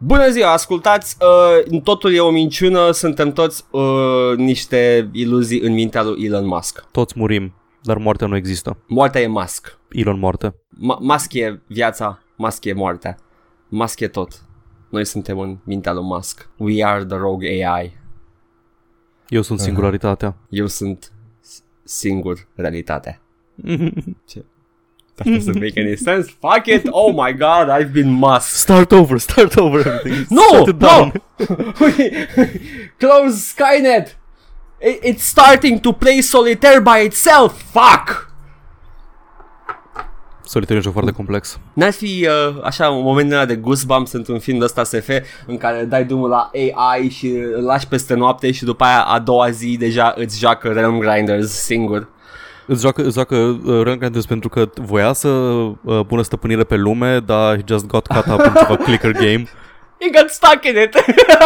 Bună ziua, ascultați, uh, totul e o minciună, suntem toți uh, niște iluzii în mintea lui Elon Musk. Toți murim, dar moartea nu există. Moartea e Musk. Elon moarte. Ma- Musk e viața, Musk e moartea. Musk e tot. Noi suntem în mintea lui Musk. We are the rogue AI. Eu sunt singularitatea. Eu sunt s- singur realitatea. Ce? That doesn't make any sense. Fuck it. Oh my god, I've been Musk. Start over, start over everything. No, Shut it down. no. Close Skynet. I- It's starting to play solitaire by itself. Fuck. Solitaire e un joc foarte complex. N-ar fi uh, așa un moment din ăla de goosebumps într-un film de ăsta SF în care dai drumul la AI și îl lași peste noapte și după aia a doua zi deja îți joacă Realm Grinders singur. Îți joacă, îți joacă uh, Realm Grinders pentru că voia să uh, pună stăpânire pe lume, dar he just got caught up în ceva clicker game. You got stuck in it.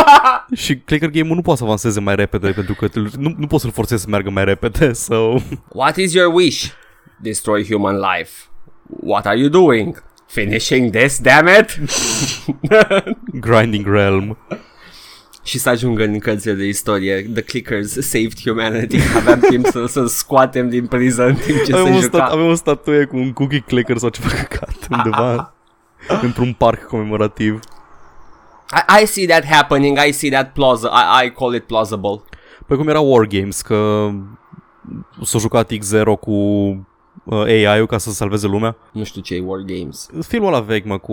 Și clicker game-ul nu poate să avanseze mai repede pentru că îl- nu, nu poți să-l forțezi să meargă mai repede. So, What is your wish? Destroy human life. What are you doing? Finishing this, damn it! grinding realm. Și să ajungă în cărțile de istorie. The clickers saved humanity. Aveam timp să, să scoatem din priză în timp ce Avem, se o juca. stat, avem o statuie cu un cookie clicker sau ceva căcat undeva. Într-un parc comemorativ. I, I see that happening. I see that plausible I, I call it plausible. Păi cum era War Games, că s-a jucat X0 cu uh, AI-ul ca să salveze lumea. Nu știu ce e War Games. Filmul ăla vechi, mă, cu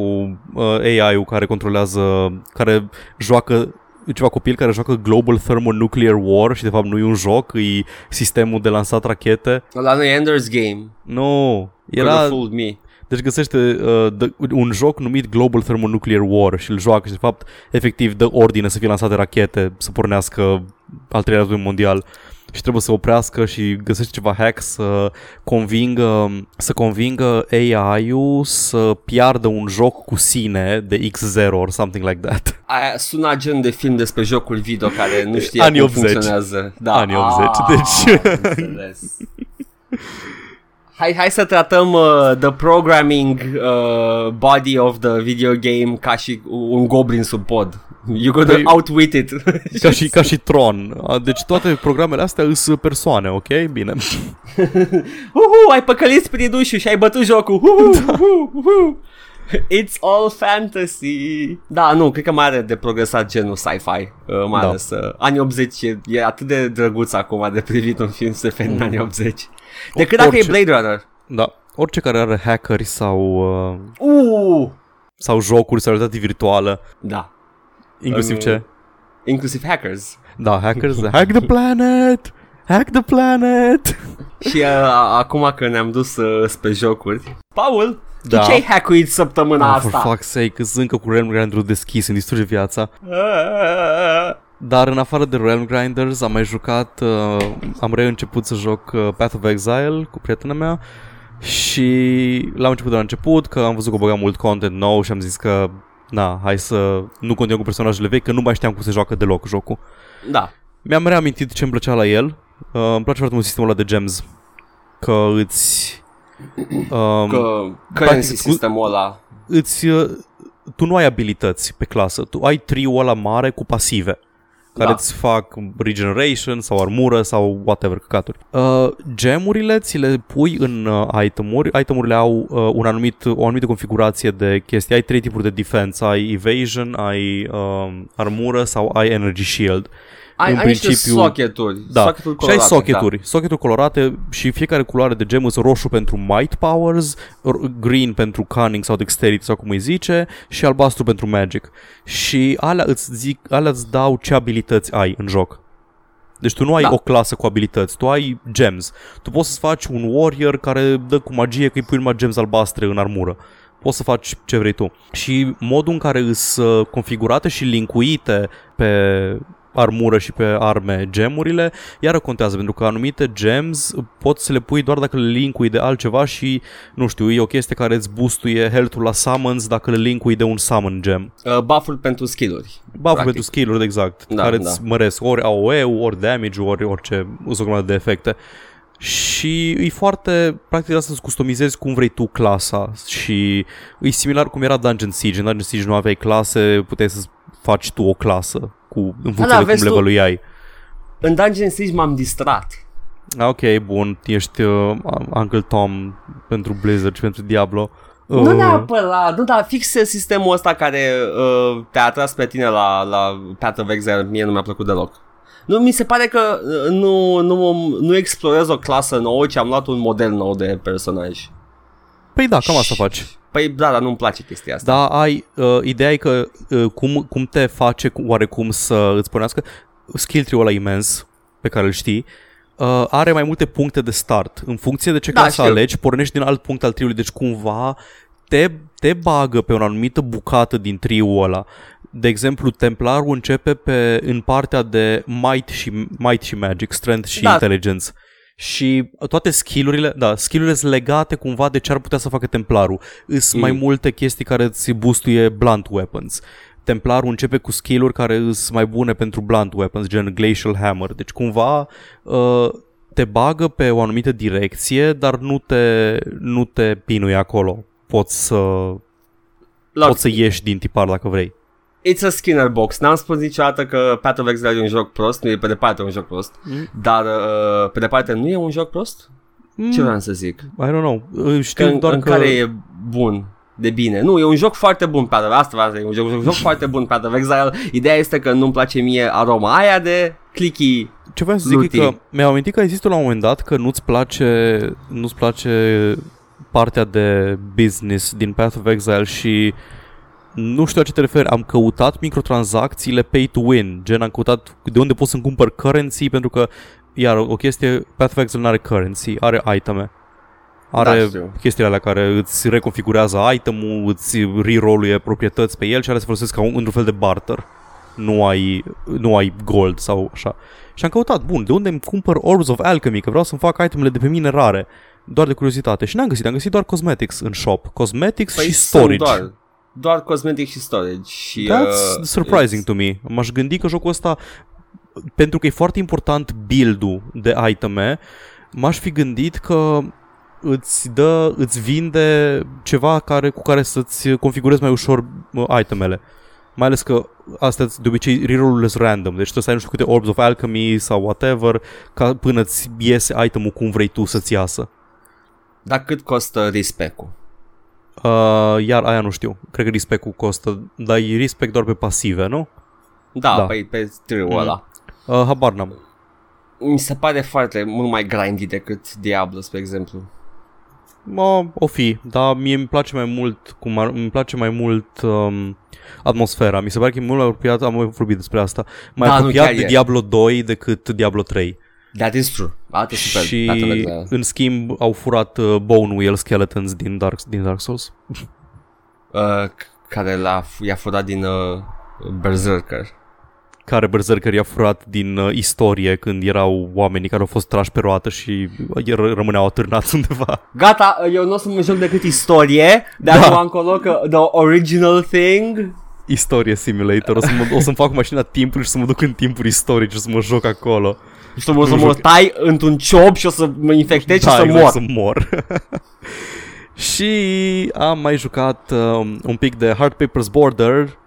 uh, AI-ul care controlează, care joacă ceva copil care joacă Global Thermonuclear War și de fapt nu e un joc, e sistemul de lansat rachete. Ăla nu e Ender's Game. Nu, Era... era... fooled me. Deci găsește uh, the, un joc numit Global Thermonuclear War și îl joacă și de fapt efectiv dă ordine să fie lansate rachete să pornească al treilea război mondial și trebuie să oprească și găsește ceva hack să convingă, să convingă AI-ul să piardă un joc cu sine de X0 or something like that. Aia sună gen de film despre jocul video care nu știe Anii cum 80. funcționează da. Anii 80, Ah, deci- am înțeles. Hai, hai să tratăm uh, the programming uh, body of the video game ca și un goblin sub pod. You're gonna Păi- outwit it. Ca și, ca și Tron. A, Deci toate programele astea sunt persoane, ok? Bine. Uhu, ai păcălit spiridușul și ai bătut jocul. Uhu, uhu, uhu. It's all fantasy. Da, nu, cred că mai are de progresat genul sci-fi. Uh, mai Da. ales uh, anii 80 e, e atât de drăguț acum de privit un film SF din anii 80. Decât dacă e Orice. Blade Runner. Da. Orice care are hackeri sau, uh, Uh, sau jocuri sau realitate virtuală, da. inclusiv Uh, ce? Inclusiv hackers. Da, hackers, hack the planet! Hack the planet! Și uh, acum că ne-am dus uh, spre jocuri. Paul, Da. tu ce ai hackuit săptămâna Oh, for asta? fuck's sake, îți încă cu Realm Grinders deschis, îmi distruge viața. Uh, Dar în afară de Realm Grinders am mai jucat, uh, am reînceput să joc uh, Path of Exile cu prietena mea și l-am început de la început, că am văzut că băga mult content nou și am zis că na, hai să nu continuăm cu personajele vechi, că nu mai știam cum se joacă deloc jocul. da. Mi-am reamintit ce îmi plăcea la el. Uh, îmi place foarte mult sistemul ăla de gems. Că îți... Um, Că currency practic, cu- sistemul ăla. îți, uh, tu nu ai abilități pe clasă, tu ai triul ăla mare cu pasive care Da. îți fac regeneration sau armură sau whatever căcaturi. Uh, gemurile ți le pui în uh, itemuri. Itemurile au uh, un anumit, o anumită configurație de chestii. Ai trei tipuri de defense. Ai evasion, ai uh, armură sau ai energy shield. Ai, în ai niște principiu- socketuri. Da, socketuri și ai colorate, socketuri, da. socketuri colorate și fiecare culoare de gem sunt roșu pentru might powers, r- green pentru cunning sau dexterity sau cum îi zice și albastru pentru magic. Și alea îți zic, alea îți dau ce abilități ai în joc. Deci tu nu ai Da. o clasă cu abilități, tu ai gems. Tu poți să faci un warrior care dă cu magie că îi pui numai gems albastre în armură. Poți să faci ce vrei tu. Și modul în care sunt configurate și linkuite pe armură și pe arme gemurile, iară contează, pentru că anumite gems poți să le pui doar dacă le linkui de altceva și, nu știu, e o chestie care îți boostuie health-ul la summons dacă le linkui de un summon gem. Uh, buff-uri pentru skill-uri. Buff Practic. pentru skill-uri, exact, Da, care da. îți măresc ori AOE, ori damage, ori orice, o grămadă de efecte. și e foarte, practic asta să customizezi cum vrei tu clasa și e similar cum era Dungeon Siege. În Dungeon Siege nu aveai clase, puteai să faci tu o clasă cu, în funcție da, de vezi cum tu- level ai. În Dungeon Siege m-am distrat. Ah, Ok, bun, ești uh, Uncle Tom pentru Blizzard și pentru Diablo. Nu Uh, neapărat, nu, dar fix sistemul ăsta care uh, te-a atras pe tine la, la Path of Exile, mie nu mi-a plăcut deloc. Nu, mi se pare că uh, nu, nu, nu explorez o clasă nouă, ci am luat un model nou de personaj. Păi da, cam asta faci. Păi da, dar nu-mi place chestia asta. Da, ai, uh, ideea e că uh, cum, cum te face cu- oarecum să îți pornească skill tree-ul ăla imens pe care îl știi, uh, are mai multe puncte de start. În funcție de ce Da, clasă știu. alegi, pornești din alt punct al triului, deci cumva te, te bagă pe o anumită bucată din triul ăla. De exemplu, Templarul începe pe, în partea de might și, might și magic, strength și Da. intelligence. Și toate skillurile, da, skillurile sunt legate cumva de ce ar putea să facă Templarul. Îs Mm. mai multe chestii care îți boostuie blunt weapons. Templarul începe cu skill-uri care sunt mai bune pentru blunt weapons, gen Glacial Hammer. Deci cumva uh, te bagă pe o anumită direcție, dar nu te, nu te pinuie acolo. Poți să, Look, poți să ieși din tipar dacă vrei. It's a Skinner box. N-am spus niciodată că Path of Exile e un joc prost, nu e pe departe un joc prost, Mm. dar uh, pe departe nu e un joc prost? Ce Mm, vreau să zic? I don't know. Uh, Că Știu în, doar în că... care e bun de bine. Nu, e un joc foarte bun Path of Asta vreau să zic, un joc, un joc foarte bun Path of Exile. Ideea este că nu-mi place mie aroma aia de clicky. Ce vreau să zic e Lutii. că mi-am amintit că există la un moment dat că nu-ți place, nu-ți place partea de business din Path of Exile și nu știu la ce te referi. Am căutat microtransacțiile pay to win, gen am căutat de unde pot să-mi cumpăr currency pentru că iar o chestie, Path of Exile nu are currency, are iteme. Are Da, știu. chestiile alea care îți reconfigurează itemul, îți reroll proprietăți pe el și are să folosesc ca un, într-un fel de barter. Nu ai, nu ai gold sau așa. Și am căutat, bun, de unde îmi cumpăr Orbs of Alchemy, că vreau să-mi fac itemele de pe mine rare, doar de curiozitate. Și n-am găsit, am găsit doar cosmetics în shop. Cosmetics Păi și sunt storage. Doar, doar cosmetic și storage. Și, That's uh, surprising to me. M-aș gândi că jocul ăsta, pentru că e foarte important build-ul de iteme, m-aș fi gândit că îți dă, îți vinde ceva care, cu care să-ți configurezi mai ușor uh, itemele. Mai ales că astea de obicei reroll sunt random, deci trebuie să ai nu știu câte Orbs of Alchemy sau whatever, ca până îți iese itemul cum vrei tu să-ți iasă. Dar cât costă respect-ul? Uh, iar aia nu știu, cred că respect-ul costă, dar e respect doar pe pasive, nu? Da, Da. da. păi pe triul Mhm. ăla. Uh, habar n-am. Mi se pare foarte mult mai grindy decât Diablo, spre exemplu. Mă, o fi, dar mie îmi place mai mult, cum ar, îmi place mai mult um, atmosfera. Mi se pare că e mult mai apropiat, am mai vorbit despre asta, mai Da, nu, apropiat chiar de e. Diablo 2 decât Diablo 3. That is true. Arată super. și Path of Exile. în schimb au furat uh, Bone Wheel Skeletons din Dark, din Dark Souls. Uh, c- care l-a, i-a furat din uh, Berserker. Care Berserker i-a furat din uh, istorie când erau oamenii care au fost trași pe roată și uh, r- rămâneau atârnați undeva. Gata, eu nu o să mă joc decât istorie, de Da. acum încolo că the original thing Istorie Simulator. O, să mă, o să-mi fac mașina timpului și să mă duc în timpuri istorice și să mă joc acolo. Și să mă, să Nu mă joc. tai într-un ciop și o să mă infectez da, și să exact, mor. să mor. și am mai jucat um, un pic de Hard Papers Border.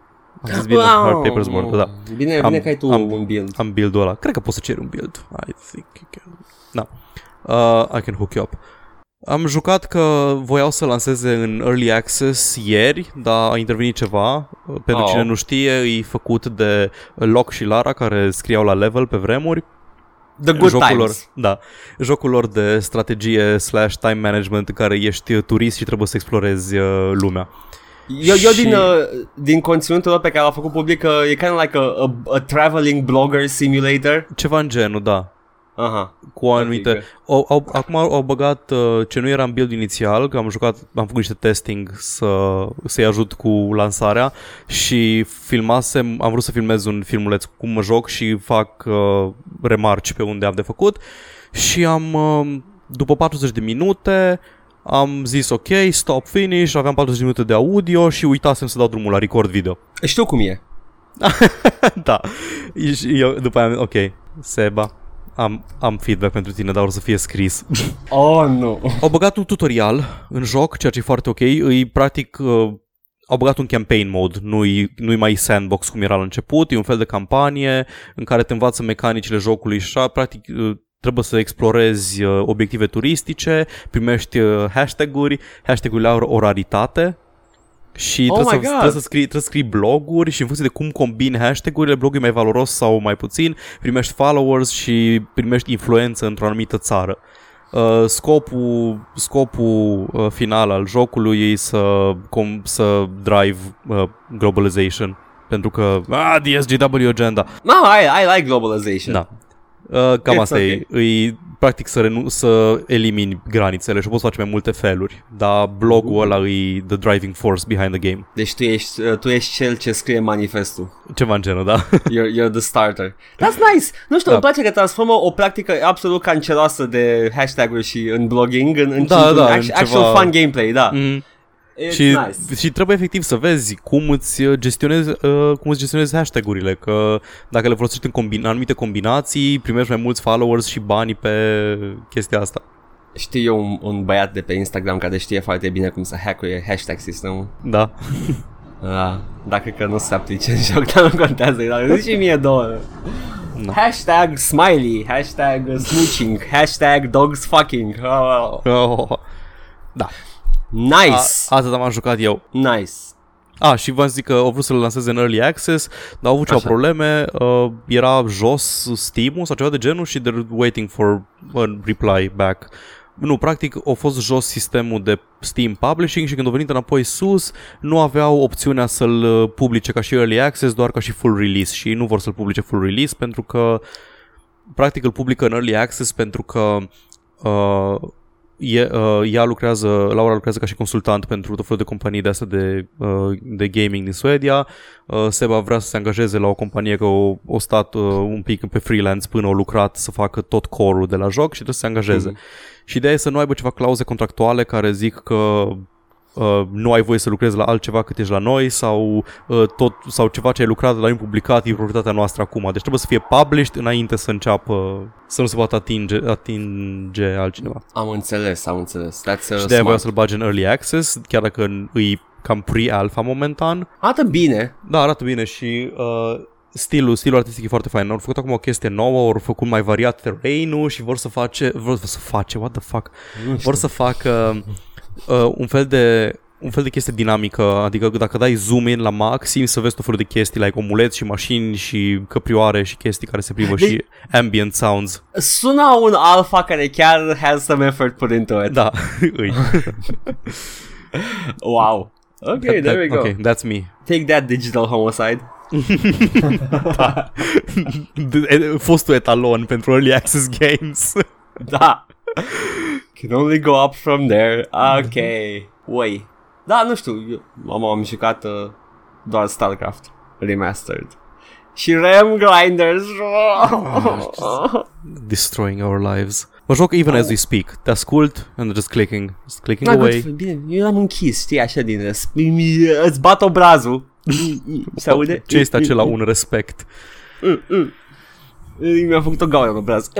Am zis bine, Hard Papers Border, da. Bine, Am- bine că ai tu am- un build. Am build-ul ăla. Cred că poți să ceri un build. I think you can. Da. Uh, I can hook you up. Am jucat că voiau să lanseze în Early Access ieri, dar a intervenit ceva. Uh, Pentru Oh. cine nu știe, e făcut de Locke și Lara, care scriau la level pe vremuri. The good jocul times. lor, da, jocul lor de strategie slash time management în care ești turist și trebuie să explorezi uh, lumea. Eu, eu Și- din, uh, din conținutul ăla pe care l-a făcut public, uh, e kind of like a, a, a traveling blogger simulator. Ceva în genul, da. Aha. Cu anumite... Adică- Au, au, acum au băgat uh, ce nu era în build inițial, că am jucat, am făcut niște testing să, să-i ajut cu lansarea și filmasem, am vrut să filmez un filmuleț cu cum mă joc și fac uh, remarci pe unde am de făcut și am, uh, după 40 de minute, am zis ok, stop, finish, aveam 40 de minute de audio și uitasem să dau drumul la record video. Știu cum e. da. Și eu după aia am ok, Seba, am, am feedback pentru tine, dar o să fie scris. Oh, nu. Au băgat un tutorial în joc, ceea ce e foarte ok. Îi practic uh, au băgat un campaign mode, nu-i, nu-i mai sandbox cum era la început, e un fel de campanie în care te învață mecanicile jocului și așa, practic uh, trebuie să explorezi uh, obiective turistice, primești uh, hashtag-uri, hashtag-urile au o raritate și Oh trebuie, my să, God. trebuie, să scrii, trebuie să scrii bloguri și în funcție de cum combini hashtag-urile, blogul e mai valoros sau mai puțin, primești followers și primești influență într-o anumită țară. Uh, scopul scopul uh, final al jocului e să, com, să drive uh, globalization pentru că ah, the SGW agenda No, I, I like globalization. da. Uh, cam It's asta e, e practic să, renu- să elimini granițele și poți face mai multe feluri, dar blogul ăla e the driving force behind the game. Deci tu ești, uh, tu ești cel ce scrie manifestul. Ceva în genul, da? You're, you're the starter. That's nice. Nu știu, Da. îmi place că transformă o practică absolut canceroasă de hashtag-uri și în blogging în, în Da, ceva, da, în actual, actual ceva- fun gameplay, da. Mm. It's Și, nice. și trebuie efectiv să vezi cum îți uh, gestionezi, uh, cum îți gestionezi hashtag-urile, că dacă le folosești în combina- anumite combinații, primești mai mulți followers și bani pe chestia asta. Știu eu un, un băiat de pe Instagram care știe foarte bine cum să hackuie hashtag sistemul. Da. Da, dacă că nu se aplice în joc, dar nu contează. Dar zici și mie două. Da. Hashtag smiley, hashtag smooching, hashtag dogs fucking. Oh, Oh. Da. Nice, A, atât am jucat eu. nice. A, și v-am zis că au vrut să-l lanseze în Early Access, dar au avut ceva Așa. probleme. Uh, era jos Steam-ul sau ceva de genul și they're waiting for a reply back. Nu, practic a fost jos sistemul de Steam Publishing și când au venit înapoi sus, nu aveau opțiunea să-l uh, publice ca și Early Access, doar ca și full release și nu vor să-l publice full release pentru că practic îl publică în Early Access pentru că uh, e, uh, ea lucrează, Laura lucrează ca și consultant pentru tot felul de companii de astea de, uh, de gaming din Suedia. Uh, Seba vrea să se angajeze la o companie că o, o stat uh, un pic pe freelance până au lucrat să facă tot core-ul de la joc și trebuie să se angajeze. Mhm. Și ideea e să nu aibă ceva clauze contractuale care zic că uh, nu ai voie să lucrezi la altceva cât ești la noi sau uh, tot sau ceva ce ai lucrat la noi publicat e proprietatea noastră acum. Deci trebuie să fie published înainte să înceapă să nu se poată atinge, atinge altcineva. Am înțeles, am înțeles. That's uh, Și de-aia smart. voia să-l bage în Early Access, chiar dacă îi cam pre-alpha momentan. Arată bine. Da, arată bine și uh, stilul, stilul artistic e foarte fain. Au făcut acum o chestie nouă, au făcut mai variat terrain și vor să face, vor să face, what the fuck, Nu vor să facă uh, un fel de un fel de chestie dinamică, adică dacă dai zoom in la maxim să vezi tot felul de chestii, like omuleți și mașini și căprioare și chestii care se plimbă Deci- și ambient sounds. Sună un alpha care chiar has some effort put into it. Da, îi. Wow. Ok, there we go. Ok, that's me. Take that digital homicide. Fostul etalon pentru Early Access Games. Da. Can only go up from there. Ok. Way. Da, nu știu. Eu am, am jucat uh, doar StarCraft Remastered. Și Ram Grinders. Destroying our lives. Mă joc even as we speak. Te ascult and just clicking. Just clicking Da, away. good, bine, eu l-am închis, știi, așa din răs. Îți bat obrazul. Se aude? Ce este acela un respect? Mi-a făcut o gaură în obraz.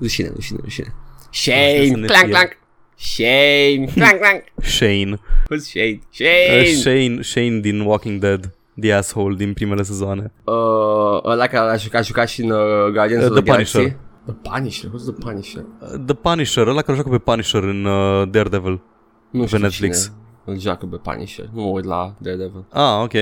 Rușine, rușine, rușine. Shame, Asta ne clank, fie. clank. Shame, clank, clank. Shane. Who's Shane? Uh, Shane. Shane. Shane din Walking Dead. The asshole din primele sezoane. Uh, ăla care a jucat, a jucat și în uh, Guardians Uh, of the, The Galaxy. Punisher. The Punisher, who's the Punisher? Uh, The Punisher, ăla care joacă pe Punisher în uh, Daredevil. Nu știu Netflix. cine îl joacă pe Punisher. Nu mă uit la Daredevil. Ah, ok.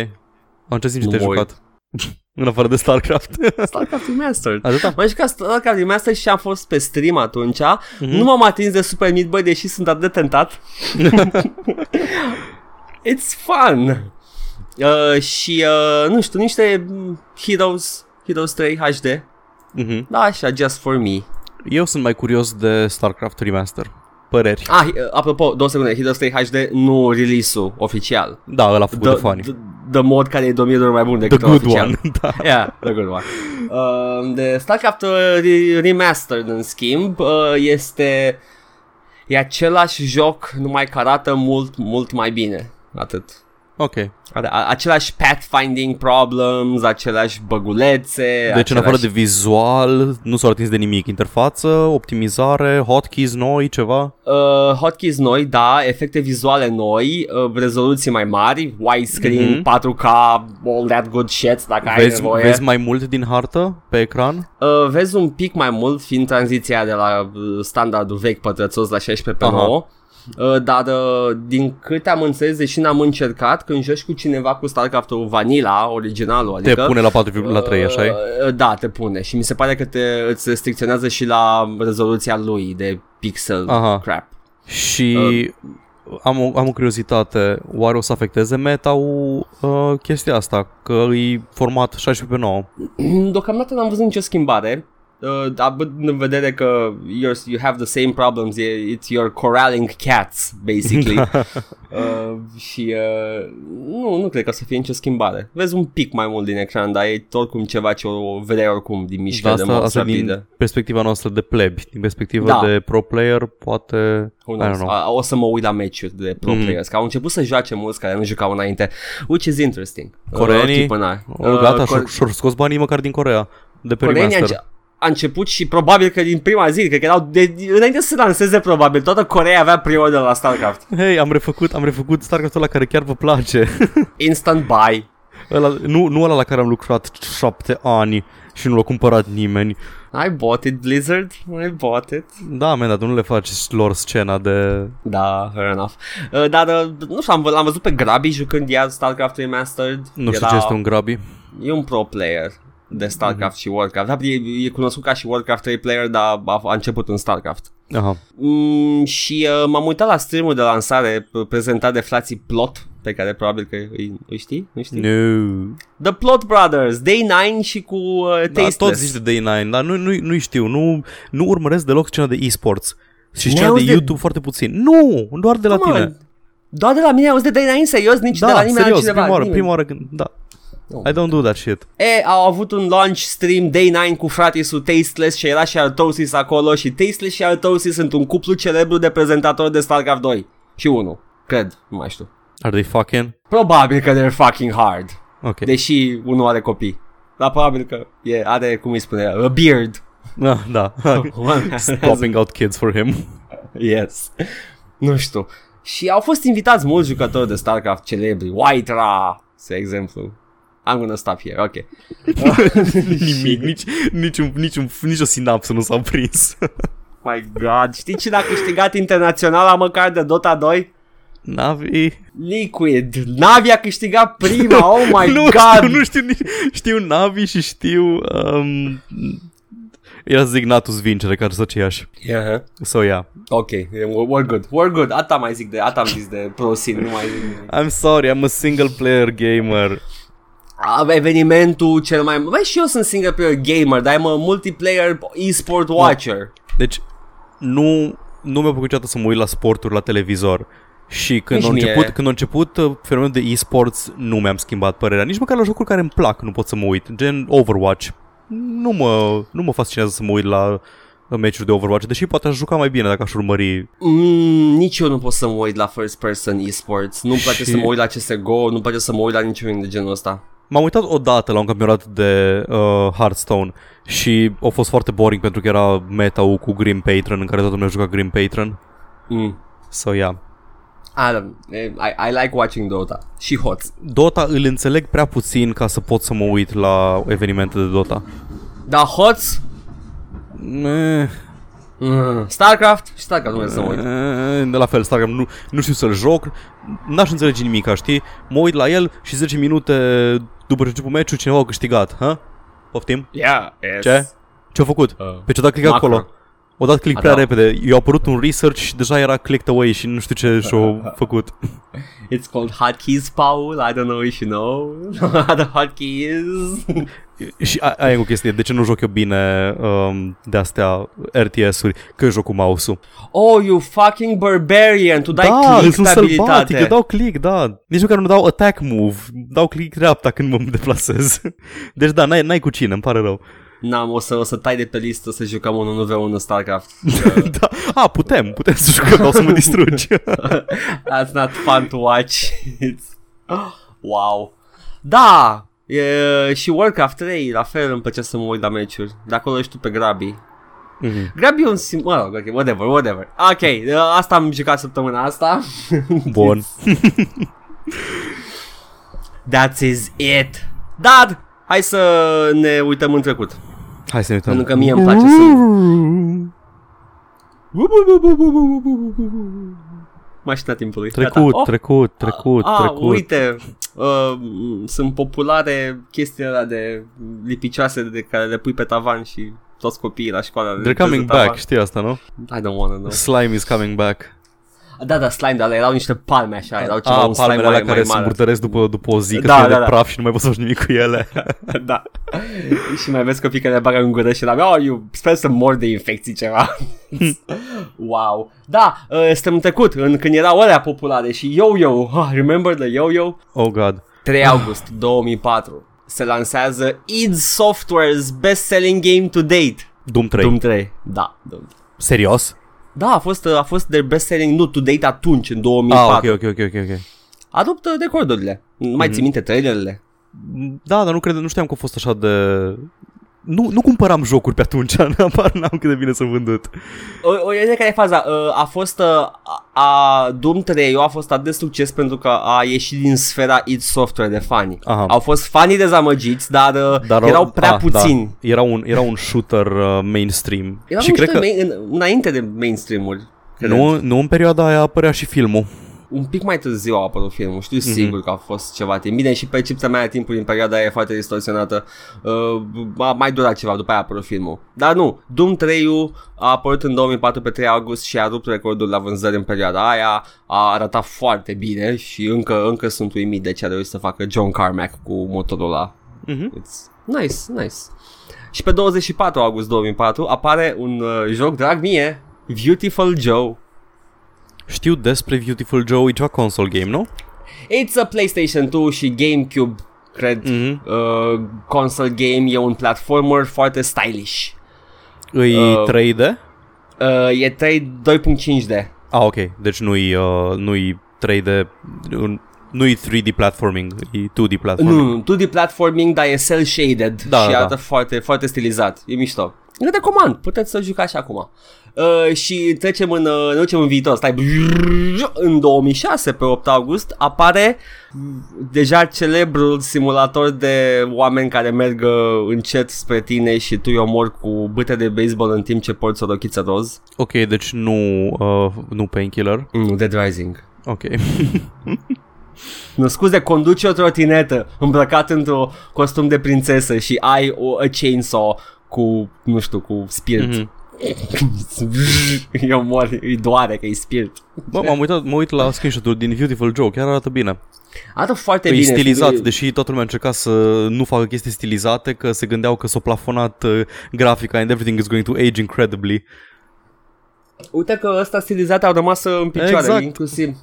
Am ce simți Nu ce te-ai mă uit. jucat? în afară de StarCraft. StarCraft Remastered. Atâta? M-am jucat StarCraft Remastered și am fost pe stream atunci. Mhm. Nu m-am atins de Super Meat Boy, deși sunt atât de tentat. It's fun. Uh, și, uh, nu știu, niște mm, Heroes, Heroes 3 HD. Mhm. Da, așa, just for me. Eu sunt mai curios de StarCraft Remaster. Păreri. Ah, uh, apropo, două secunde, Heroes 3 HD, nu release-ul oficial. Da, ăla a făcut de funny. the, the mod care e 2000 de ori mai bun The decât ăla good oficial. one. da. Yeah, the good one. Uh, de StarCraft uh, re- Remastered, în schimb, uh, este e același joc, numai că arată mult, mult mai bine. Atât. Ok. Are a- același pathfinding problems, aceleași băgulețe. Deci în afară de același- vizual, nu s-au atins de nimic. Interfață, optimizare, hotkeys noi, ceva. Uh, hotkeys noi, da, efecte vizuale noi, uh, rezoluții mai mari, widescreen, Mhm. 4K, all that good shit, dacă ai Vezi, nevoie. vezi mai mult din hartă pe ecran? Uh, vezi un pic mai mult, fiind tranziția de la uh, standardul vechi pătrățos la 16 pe Aha. 9. Uh, dar uh, din câte am înțeles, deși n-am încercat, când joci cu cineva cu StarCraft-ul Vanilla, originalul, Te adică... pune la 4,3, așa Uh, Da, te pune și mi se pare că te, îți restricționează și la rezoluția lui de pixel Aha. crap. Și Uh. am, o, am o curiozitate. Oare o să afecteze meta-ul uh, chestia asta? Că e format 16 pe 9. Deocamdată n-am văzut nicio schimbare. Uh, având în vedere că you're, you have the same problems, e- it's your corralling cats, basically. uh, și uh, nu, nu cred că o să fie nicio schimbare. Vezi un pic mai mult din ecran, dar e oricum ceva ce o vedei oricum din Da, mișcare de asta, mod asta rapidă. din perspectiva noastră de plebi. Din perspectiva Da. de pro player, poate... Who I knows? don't know. A- O să mă uit la meciuri de pro Mm. players, că au început să joace mulți care nu jucau înainte, which is interesting. Coreenii? Uh, keep an eye. Uh, gata, Uh, și-au Core- și-au scos banii măcar din Corea. De pe Coreenii a, remaster. Înce- a început și probabil că din prima zi, cred că erau de, înainte să se lanseze probabil, toată Coreea avea pre-order la StarCraft. Hei, am refăcut, am refăcut StarCraft-ul ăla care chiar vă place. Instant buy. ăla, nu, nu ăla la care am lucrat șapte ani și nu l-a cumpărat nimeni. I bought it, Blizzard. I bought it. Da, man, dar tu nu le faci lor scena de... Da, fair enough. Uh, dar, uh, nu știu, am, vă- am văzut pe Grabi jucând iar StarCraft Remastered. Nu știu Era- ce este un grabi. E un pro player de StarCraft și Warcraft. Da, e, e cunoscut ca și Warcraft 3 player, dar a, a început în StarCraft. Aha. Mm, și uh, m-am uitat la streamul de lansare p- prezentat de frații Plot, pe care probabil că îi, îi știi, nu știi? No. The Plot Brothers, Day 9 și cu uh, Da, Tasteless. tot zici de Day 9, dar nu, nu, nu știu, nu, nu urmăresc deloc scena de e-sports. Și scena de, N-auzi de- YouTube foarte puțin. Nu, doar de la Come tine. on. Doar de la mine auzi de Day 9, serios? Nici de la Da, nimeni serios, altcineva. prima oară, nimeni. prima oară când... Da. Nu. I don't do that shit. E, au avut un launch stream Day 9 cu fratisul Tasteless și era și Artosis acolo și Tasteless și Artosis sunt un cuplu celebru de prezentatori de StarCraft 2 și 1, cred, nu mai știu. Are they fucking? Probabil că they're fucking hard, Ok. deși unul are copii. Dar probabil că e, are, cum îi spune, a beard. Da, da. One has- Popping out kids for him. yes. Nu știu. Și au fost invitați mulți jucători de StarCraft celebri. White-Ra, de exemplu. I'm gonna stop here, ok. Nimic, nici, nici, un, nici, un, nici o sinapsă nu s-a prins. My god, știi cine a câștigat internaționala măcar de Dota 2? Navi... Liquid. Navi a câștigat prima, oh my nu god. știu, nu știu, nici, știu Navi și știu... Um, era să zic Natus Vincere, care sunt aceiași. Yeah. So, yeah. Ok, we're we're good, we're good. Ata mai zic de, ata am zis de pro scene, nu mai zic. I'm sorry, I'm a single player gamer. A, Evenimentul cel mai... Băi, și eu sunt single player gamer, dar am a multiplayer e-sport watcher. Deci, nu, nu mi-a plăcut niciodată să mă uit la sporturi la televizor. Și când Nici a, mie. început, când a început uh, fenomenul de e-sports, nu mi-am schimbat părerea. Nici măcar la jocuri care îmi plac nu pot să mă uit. Gen Overwatch. Nu mă, nu mă fascinează să mă uit la uh, meciuri de Overwatch, deși poate aș juca mai bine dacă aș urmări. Mm, nici eu nu pot să mă uit la first person e-sports. Nu-mi place Și- să mă uit la CSGO, nu-mi place să mă uit la niciun de genul ăsta. M-am uitat odată la un campionat de uh, Hearthstone și a fost foarte boring pentru că era meta cu Grim Patron în care toată lumea juca Grim Patron. Mm. So, yeah. I, don't, I, I like watching Dota. Și HOTS. Dota îl înțeleg prea puțin ca să pot să mă uit la evenimente de Dota. Dar HOTS, Eh, mm, StarCraft și StarCraft nu merg să mă uit. eh, De la fel, Starcraft, nu, nu știu să-l joc, n-aș înțelege nimic, știi? Mă uit la el și 10 minute după ce început meciul, cineva a câștigat, ha? Poftim? Yeah, yes. Ce? Ce-a făcut? Uh, Pe ce-a dat click macro. acolo? O dat click A, prea da. repede. I-a apărut un research și deja era clicked away și nu știu ce și-a făcut. It's called hotkeys, Paul. I don't know if you know the hotkeys. și a- aia e o chestie. De ce nu joc eu bine um, de astea RTS-uri? Că joc cu mouse-ul. oh, you fucking barbarian. Tu dai da, click sunt pe sălbatic, abilitate. eu dau click, da. Nici măcar nu dau attack move, dau click dreapta când mă deplasez. Deci da, n-ai, n-ai cu cine, îmi pare rău. N-am, o să, o să tai de pe listă să jucăm un 1v1 StarCraft. da. A, putem, putem să jucăm, dar o să mă distrugi. That's not fun to watch. It's Wow. Da, e, și Warcraft 3, la fel îmi plăcea să mă uit la meciuri. De acolo ești tu pe Grabi. Mhm. Grabi e un sim... Mă rog, ok, whatever, whatever. Ok, uh, asta am jucat săptămâna asta. Bun. That is it. Dar, hai să ne uităm în trecut. Hai să ne uităm. Pentru că mie îmi place să... Mașina timpului. Trecut, Gata. Oh, trecut, trecut, ah, trecut. uite, uh, sunt populare chestiile alea de lipicioase de care le pui pe tavan și toți copiii la școală. le They're pui coming pe tavan. back, știi asta, nu? I don't wanna know. Slime is coming back. Da, da, slime, dar erau niște palme așa, erau ceva, Ah, un slime palmele mai, alea care mai se mare. murdăresc după, după o zi, că Da, da, da, de da. praf și nu mai poți să faci nimic cu ele. da. și mai vezi copii care le bagă în gură și la mea, oh, eu sper să mor de infecții ceva. wow. Da, uh, suntem în trecut, în, când erau alea populare și yo-yo, ah, remember the yo-yo? Oh, God. 3 august 2004 se lansează id Software's best-selling game to date. Doom 3. Doom 3. Da, Doom 3. Serios? Da, a fost, a fost their best-selling, nu to date atunci, în Ah, 2004. ok, ok, ok, ok, ok. Adoptă recordurile. Nu mai ții minte trailerele? Da, dar nu cred, nu știam că a fost așa de... Nu, nu cumpăram jocuri pe atunci, apar n-am cât de bine sunt vândut. O, o idee care e faza, uh, a fost uh, a, a Doom 3 a fost atât de succes pentru că a ieșit din sfera id Software de fani. Aha. Au fost fanii dezamăgiți, dar, uh, Dar erau prea ah, puțini. Da. Era, un, era un shooter uh, mainstream. Erau și cred că main, în, înainte de mainstream-uri. cred. nu, nu în perioada aia apărea și filmul. Un pic mai târziu a apărut filmul, știu Mhm. mm-hmm. sigur că a fost ceva timp. Bine, și percepția mea a timpului în perioada aia e foarte distorsionată. Uh, a mai durat ceva, după aia a apărut filmul. Dar nu, Doom 3 a apărut în 2004 pe 3 august și a rupt recordul la vânzări în perioada aia. A arătat foarte bine și încă, încă sunt uimit de ce a reușit să facă John Carmack cu motorul ăla. Mhm. It's nice, nice. Și pe 24 august 2004 apare un uh, joc drag mie, Beautiful Joe. Știu despre Beautiful Joe, e ceva console game, nu? It's a PlayStation 2 și GameCube, cred, Mhm. uh, console game, e un platformer foarte stylish. Îi Uh, 3D? Uh, e 3, 2.5D. Ah, ok. Deci nu-i, uh, nu-i 3D, un- nu-i 3D platforming, e 2D platforming. Nu, 2D platforming, dar e cel-shaded Da, și da, arată da. foarte, foarte stilizat. E mișto. Îl recomand, puteți să jucați acum. Uh, și trecem în, uh, ne ducem în viitor. Stai, în 2006, pe 8 august, apare deja celebrul simulator de oameni care merg uh, încet spre tine și tu îi omori cu bâte de baseball în timp ce porți o rochiță roz. Ok, deci nu, uh, nu Painkiller. Mm, Dead Rising. Ok. Nu, scuze, conduci o trotinetă îmbrăcat într-o costum de prințesă și ai o a chainsaw cu, nu știu, cu spirit. Mhm. Eu mor, îi doare că e spirit. Bă, m-am uitat, mă uit la screenshot-ul din Beautiful Joe, chiar arată bine. Arată foarte E bine. stilizat, și- deși toată lumea încerca să nu facă chestii stilizate, că se gândeau că s-a plafonat uh, grafica and everything is going to age incredibly. Uite că ăsta stilizat au rămas uh, în picioare, Exact. inclusiv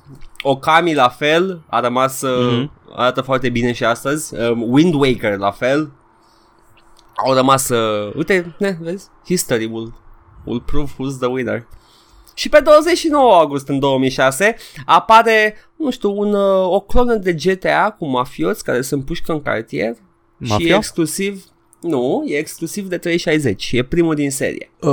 Okami la fel, a rămas, uh, Mhm. arată foarte bine și astăzi. Um, Wind Waker la fel. Au rămas, uh, uite, ne, vezi, history will, will prove who's the winner. Și pe 29 august în 2006 apare, nu știu, un, uh, o clonă de GTA cu mafioți care se împușcă în cartier și e Mafia? exclusiv, nu, e exclusiv de 360, e primul din serie. Uh,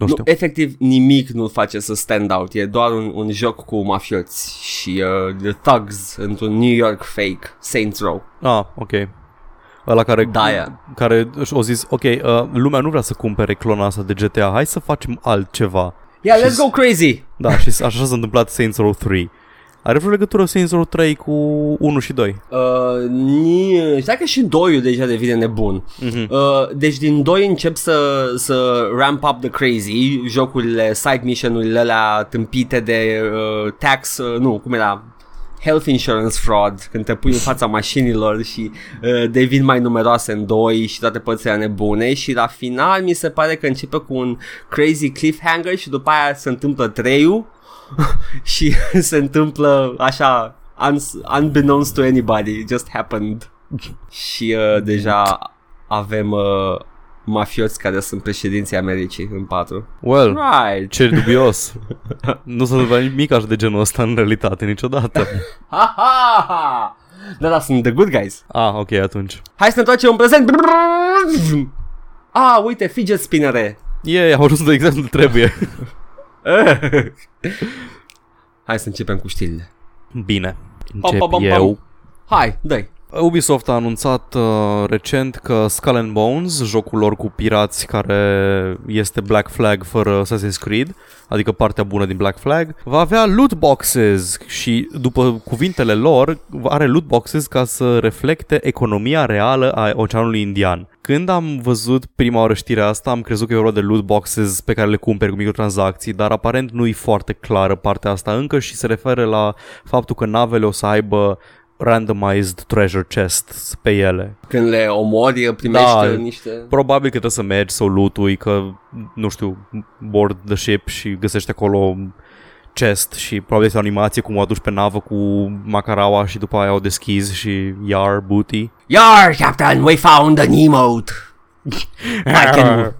nu știu. Nu, efectiv nimic nu face să stand out, e doar un, un joc cu mafioți și uh, the thugs într-un New York fake, Saints Row. Ah, ok. Ăla care, Da, ea. care o zis, ok, uh, lumea nu vrea să cumpere clona asta de GTA, hai să facem altceva. Yeah, Și let's go crazy! Da, și așa s-a întâmplat Saints Row 3. Are vreo legătură Saints Row 3 cu 1 și 2? Uh, ni, știi că și 2 deja devine nebun. Mhm. Uh, deci din 2 încep să, să ramp up the crazy, jocurile, side mission-urile alea tâmpite de uh, tax, uh, nu, cum era, health insurance fraud, când te pui în fața mașinilor și uh, devin mai numeroase în 2 și toate părțile nebune și la final mi se pare că începe cu un crazy cliffhanger și după aia se întâmplă 3 și se întâmplă așa uns- unbeknownst to anybody, it just happened. și uh, deja avem uh, mafioți care sunt președinții Americii în 4. Well, Right. ce dubios. nu să vă nimic așa de genul ăsta în realitate niciodată. Ha, ha, ha. Da, da, sunt the good guys. Ah, ok, atunci. Hai să ne întoarcem în prezent. Ah, uite, fidget spinnere. E, am ajuns de exact unde trebuie. Hai să începem cu știrile. Bine. Pam, Încep pam, pam, eu. pam. Hai, dai. Ubisoft a anunțat uh, recent că Skull and Bones, jocul lor cu pirați care este Black Flag fără Assassin's Creed, adică partea bună din Black Flag, va avea loot boxes și după cuvintele lor are loot boxes ca să reflecte economia reală a Oceanului Indian. Când am văzut prima oară știrea asta, am crezut că e vorba de loot boxes pe care le cumperi cu microtransacții, dar aparent nu e foarte clară partea asta încă și se referă la faptul că navele o să aibă randomized treasure chests pe ele. Când le omori, primești Da. niște... Probabil că trebuie să mergi să o lootui, că, nu știu, board the ship și găsești acolo chest și probabil este o animație cum o aduci pe navă cu macaraua și după aia o deschizi și yar, booty. Yar, Captain, we found an emote. I can...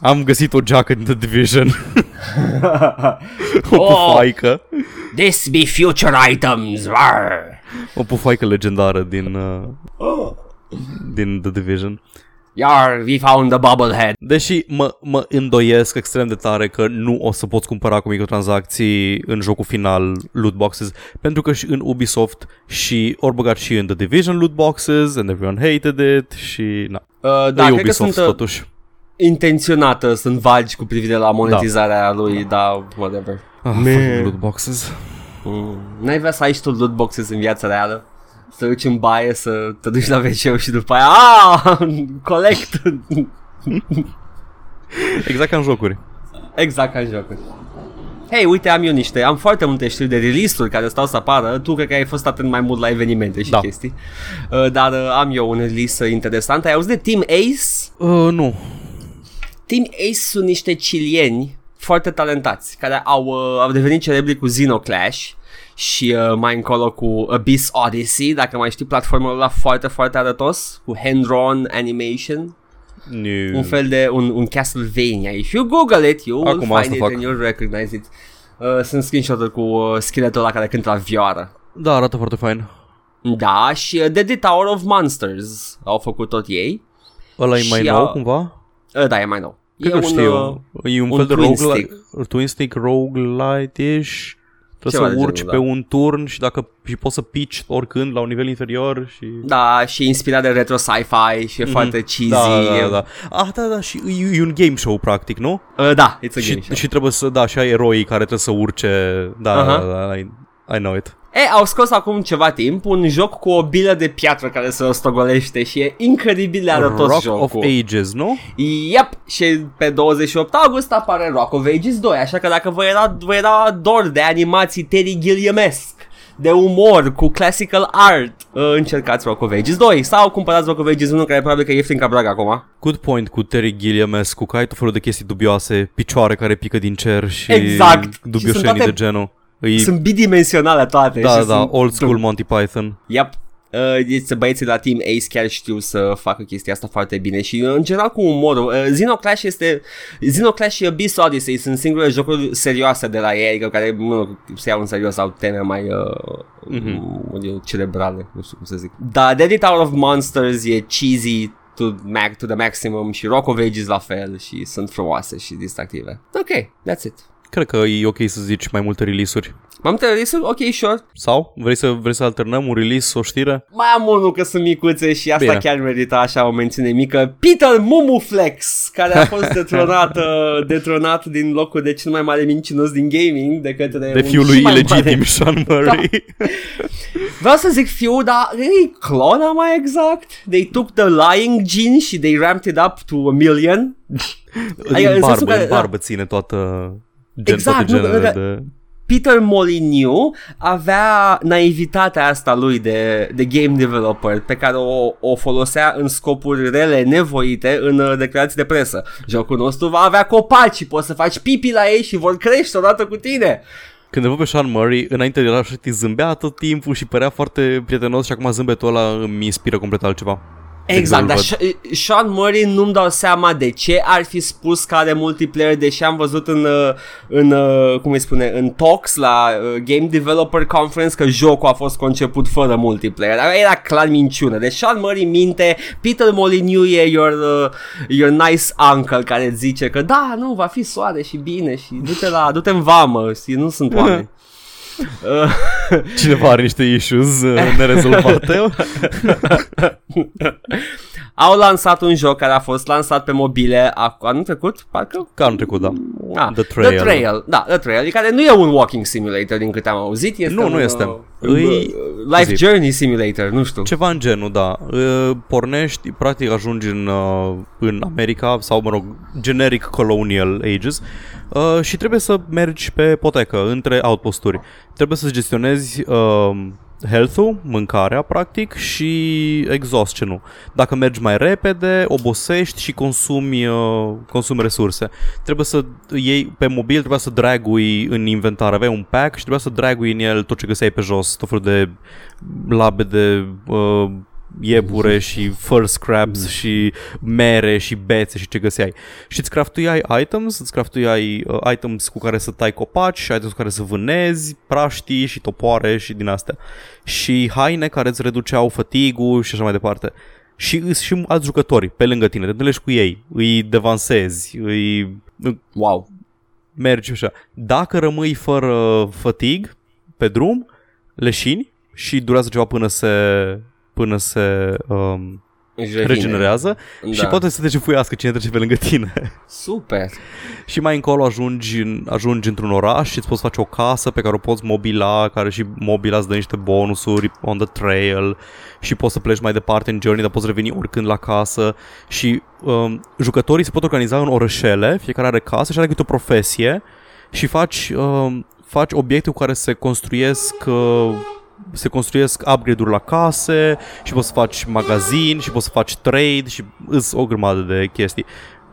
Am găsit o geacă din The Division. o Oh. pufaică. This be future items. Rar. O pufaică legendară din, uh, din The Division. Yar, we found a bobblehead. Deși mă, mă îndoiesc extrem de tare că nu o să poți cumpăra cu microtransacții în jocul final loot boxes, pentru că și în Ubisoft și ori băgat și în The Division loot boxes and everyone hated it și na. Uh, da, Da, e cred că Ubisoft sunt uh, totuși. Intenționată, sunt vagi cu privire la monetizarea lui, da, whatever. Ah, Man. fucking loot boxes. Mm. N-ai vrea să ai și tu loot boxes în viața reală? Să duci în baie, să te duci la wc și după aia, ah, collect. Exact ca în jocuri. exact ca în jocuri. Hei, uite, am eu niște, am foarte multe știri de release-uri care stau să apară. Tu cred că ai fost atent mai mult la evenimente și Da. chestii. Uh, dar uh, am eu un release uh, interesant. Ai auzit de Team Ace? Uh, nu. Team Ace sunt niște cilieni foarte talentați care au, uh, au devenit celebri cu Xenoclash și uh, mai încolo cu Abyss Odyssey, dacă mai știi platformul ăla foarte, foarte arătos, cu hand-drawn animation, nu. un fel de un, un Castlevania. If you Google it, you will Acum find asta it fac. and you'll recognize it. Uh, sunt screenshot-uri cu uh, skeletul ăla care cântă la vioară. Da, arată foarte fain. Da, și uh, The, The Tower of Monsters au făcut tot ei. Ăla e Și mai a- nou cumva? Uh, da, e mai nou. Cred e că un, știu. uh, e un, un fel de twin roguelike, twin stick roguelite-ish. Trebuie Ceva să de urci genul, pe da. un turn și dacă și poți să pitch oricând la un nivel inferior și Da, și e inspirat de retro sci-fi și e foarte cheesy. da, e- da, da. Ah, da, da, și e, e un game show practic, nu? Uh, da, it's a game Și, show. și trebuie să, da, și ai eroi care trebuie să urce. Da, Aha. da, da, I, I know it. E, au scos acum ceva timp un joc cu o bilă de piatră care se rostogolește și e incredibil de arătos Rock jocul. of Ages, nu? Yep, și pe 28 august apare Rock of Ages 2, așa că dacă vă era, vă era dor de animații Terry Gilliamesc, de umor cu classical art, uh, încercați Rock of Ages 2 sau cumpărați Rock of Ages 1 care probabil că e ieftin ca brag acum. Good point cu Terry Gilliamescu, că ai tot felul de chestii dubioase, picioare care pică din cer și Exact. Și sunt dubioșenii toate- de genul. Îi, Sunt bidimensionale toate. da, și da, sunt old school Monty Python. Yep. Uh, este băieții de la Team Ace chiar știu să facă chestia asta foarte bine și uh, în general cu umorul. Uh, Xenoclash este Xenoclash și Abyss Odyssey sunt singurele jocuri serioase de la ei, adică care nu se iau în serios sau teme mai uh, mm-hmm. cerebrale, nu știu cum să zic. Da, Deadly Tower of Monsters e cheesy to, mac, to the maximum și Rock of Ages la fel și sunt frumoase și distractive. Ok, that's it. Cred că e ok să zici mai multe release-uri. M-am terorist? Ok, sure. Sau? Vrei să, vrei să alternăm un release, o știre? Mai am unul că sunt micuțe și asta Bine. chiar merita așa o mențiune mică. Peter Mumuflex, care a fost detronat, uh, detronat din locul de cel mai mare mincinos din gaming de către De un fiul și lui mai ilegitim, mare- Sean Murray. Vreau să zic fiul, dar e clona mai exact. They took the lying gene și they ramped it up to a million. Adică, în în sensul barbă, că- în barbă ține toată... Gen, Exact, toate nu, genele că- de... Peter Molyneux avea naivitatea asta lui de, de game developer pe care o, o folosea în scopuri rele, nevoite, în uh, declarații de presă. Jocul nostru va avea copaci și poți să faci pipi la ei și vor crește odată cu tine. Când văd pe Sean Murray, înainte era așa, știi, zâmbea tot timpul și părea foarte prietenos și acum zâmbetul ăla îmi inspiră complet altceva. Exact, dar Exact. Sh- Sean Murray nu-mi dau seama de ce ar fi spus că are multiplayer, deși am văzut în, uh, în uh, cum îi spune, în talks la uh, Game Developer Conference că jocul a fost conceput fără multiplayer. Dar era clar minciună. Deci Sean Murray minte, Peter Molyneux e your, uh, your nice uncle care îți zice că da, nu, va fi soare și bine și du-te, la, du-te în vamă, știi, nu sunt oameni. Uh, Cineva are niște issues uh, nerezolvate. au lansat un joc care a fost lansat pe mobile acum anul trecut, parcă? Ca anul trecut, da. Ah, The Trail. The Trail, da, The Trail, care nu e un walking simulator din câte am auzit, este Nu, un, nu este. uh, Îi- uh, life zi. journey simulator, nu știu. Ceva în genul, da. Uh, Pornești, practic ajungi în, uh, în America sau, mă rog, generic colonial ages uh, și trebuie să mergi pe potecă între outposturi. Trebuie să gestionezi uh, health-ul, mâncarea, practic, și exhaust nu. Dacă mergi mai repede, obosești și consumi, uh, consumi resurse. Trebuie să iei pe mobil, trebuia să dragui în inventar. Aveai un pack și trebuia să dragui în el tot ce găseai pe jos, tot felul de labe de uh, iepure și fur scraps și mere și bețe și ce găseai. Și îți craftuiai items, îți craftuiai uh, items cu care să tai copaci și items cu care să vânezi, praștii și topoare și din astea. Și haine care îți reduceau fatigue și așa mai departe. Și îs și alți jucători pe lângă tine, te întâlnești cu ei, îi devansezi, îi Wow. mergi așa. Dacă rămâi fără fatig pe drum, leșini și durează ceva până se până se um, Își revine. regenerează Da. și poate să te jefuiască cine trece pe lângă tine. Super. și mai încolo ajungi, în- ajungi într-un oraș și îți poți face o casă pe care o poți mobila, care și mobila îți dă niște bonusuri on the trail și poți să pleci mai departe în journey, dar poți reveni oricând la casă și um, jucătorii se pot organiza în orășele, fiecare are casă și are câte o profesie și faci, um, faci obiecte cu care se construiesc uh, se construiesc upgrade-uri la case și poți să faci magazin și poți să faci trade și îs o grămadă de chestii.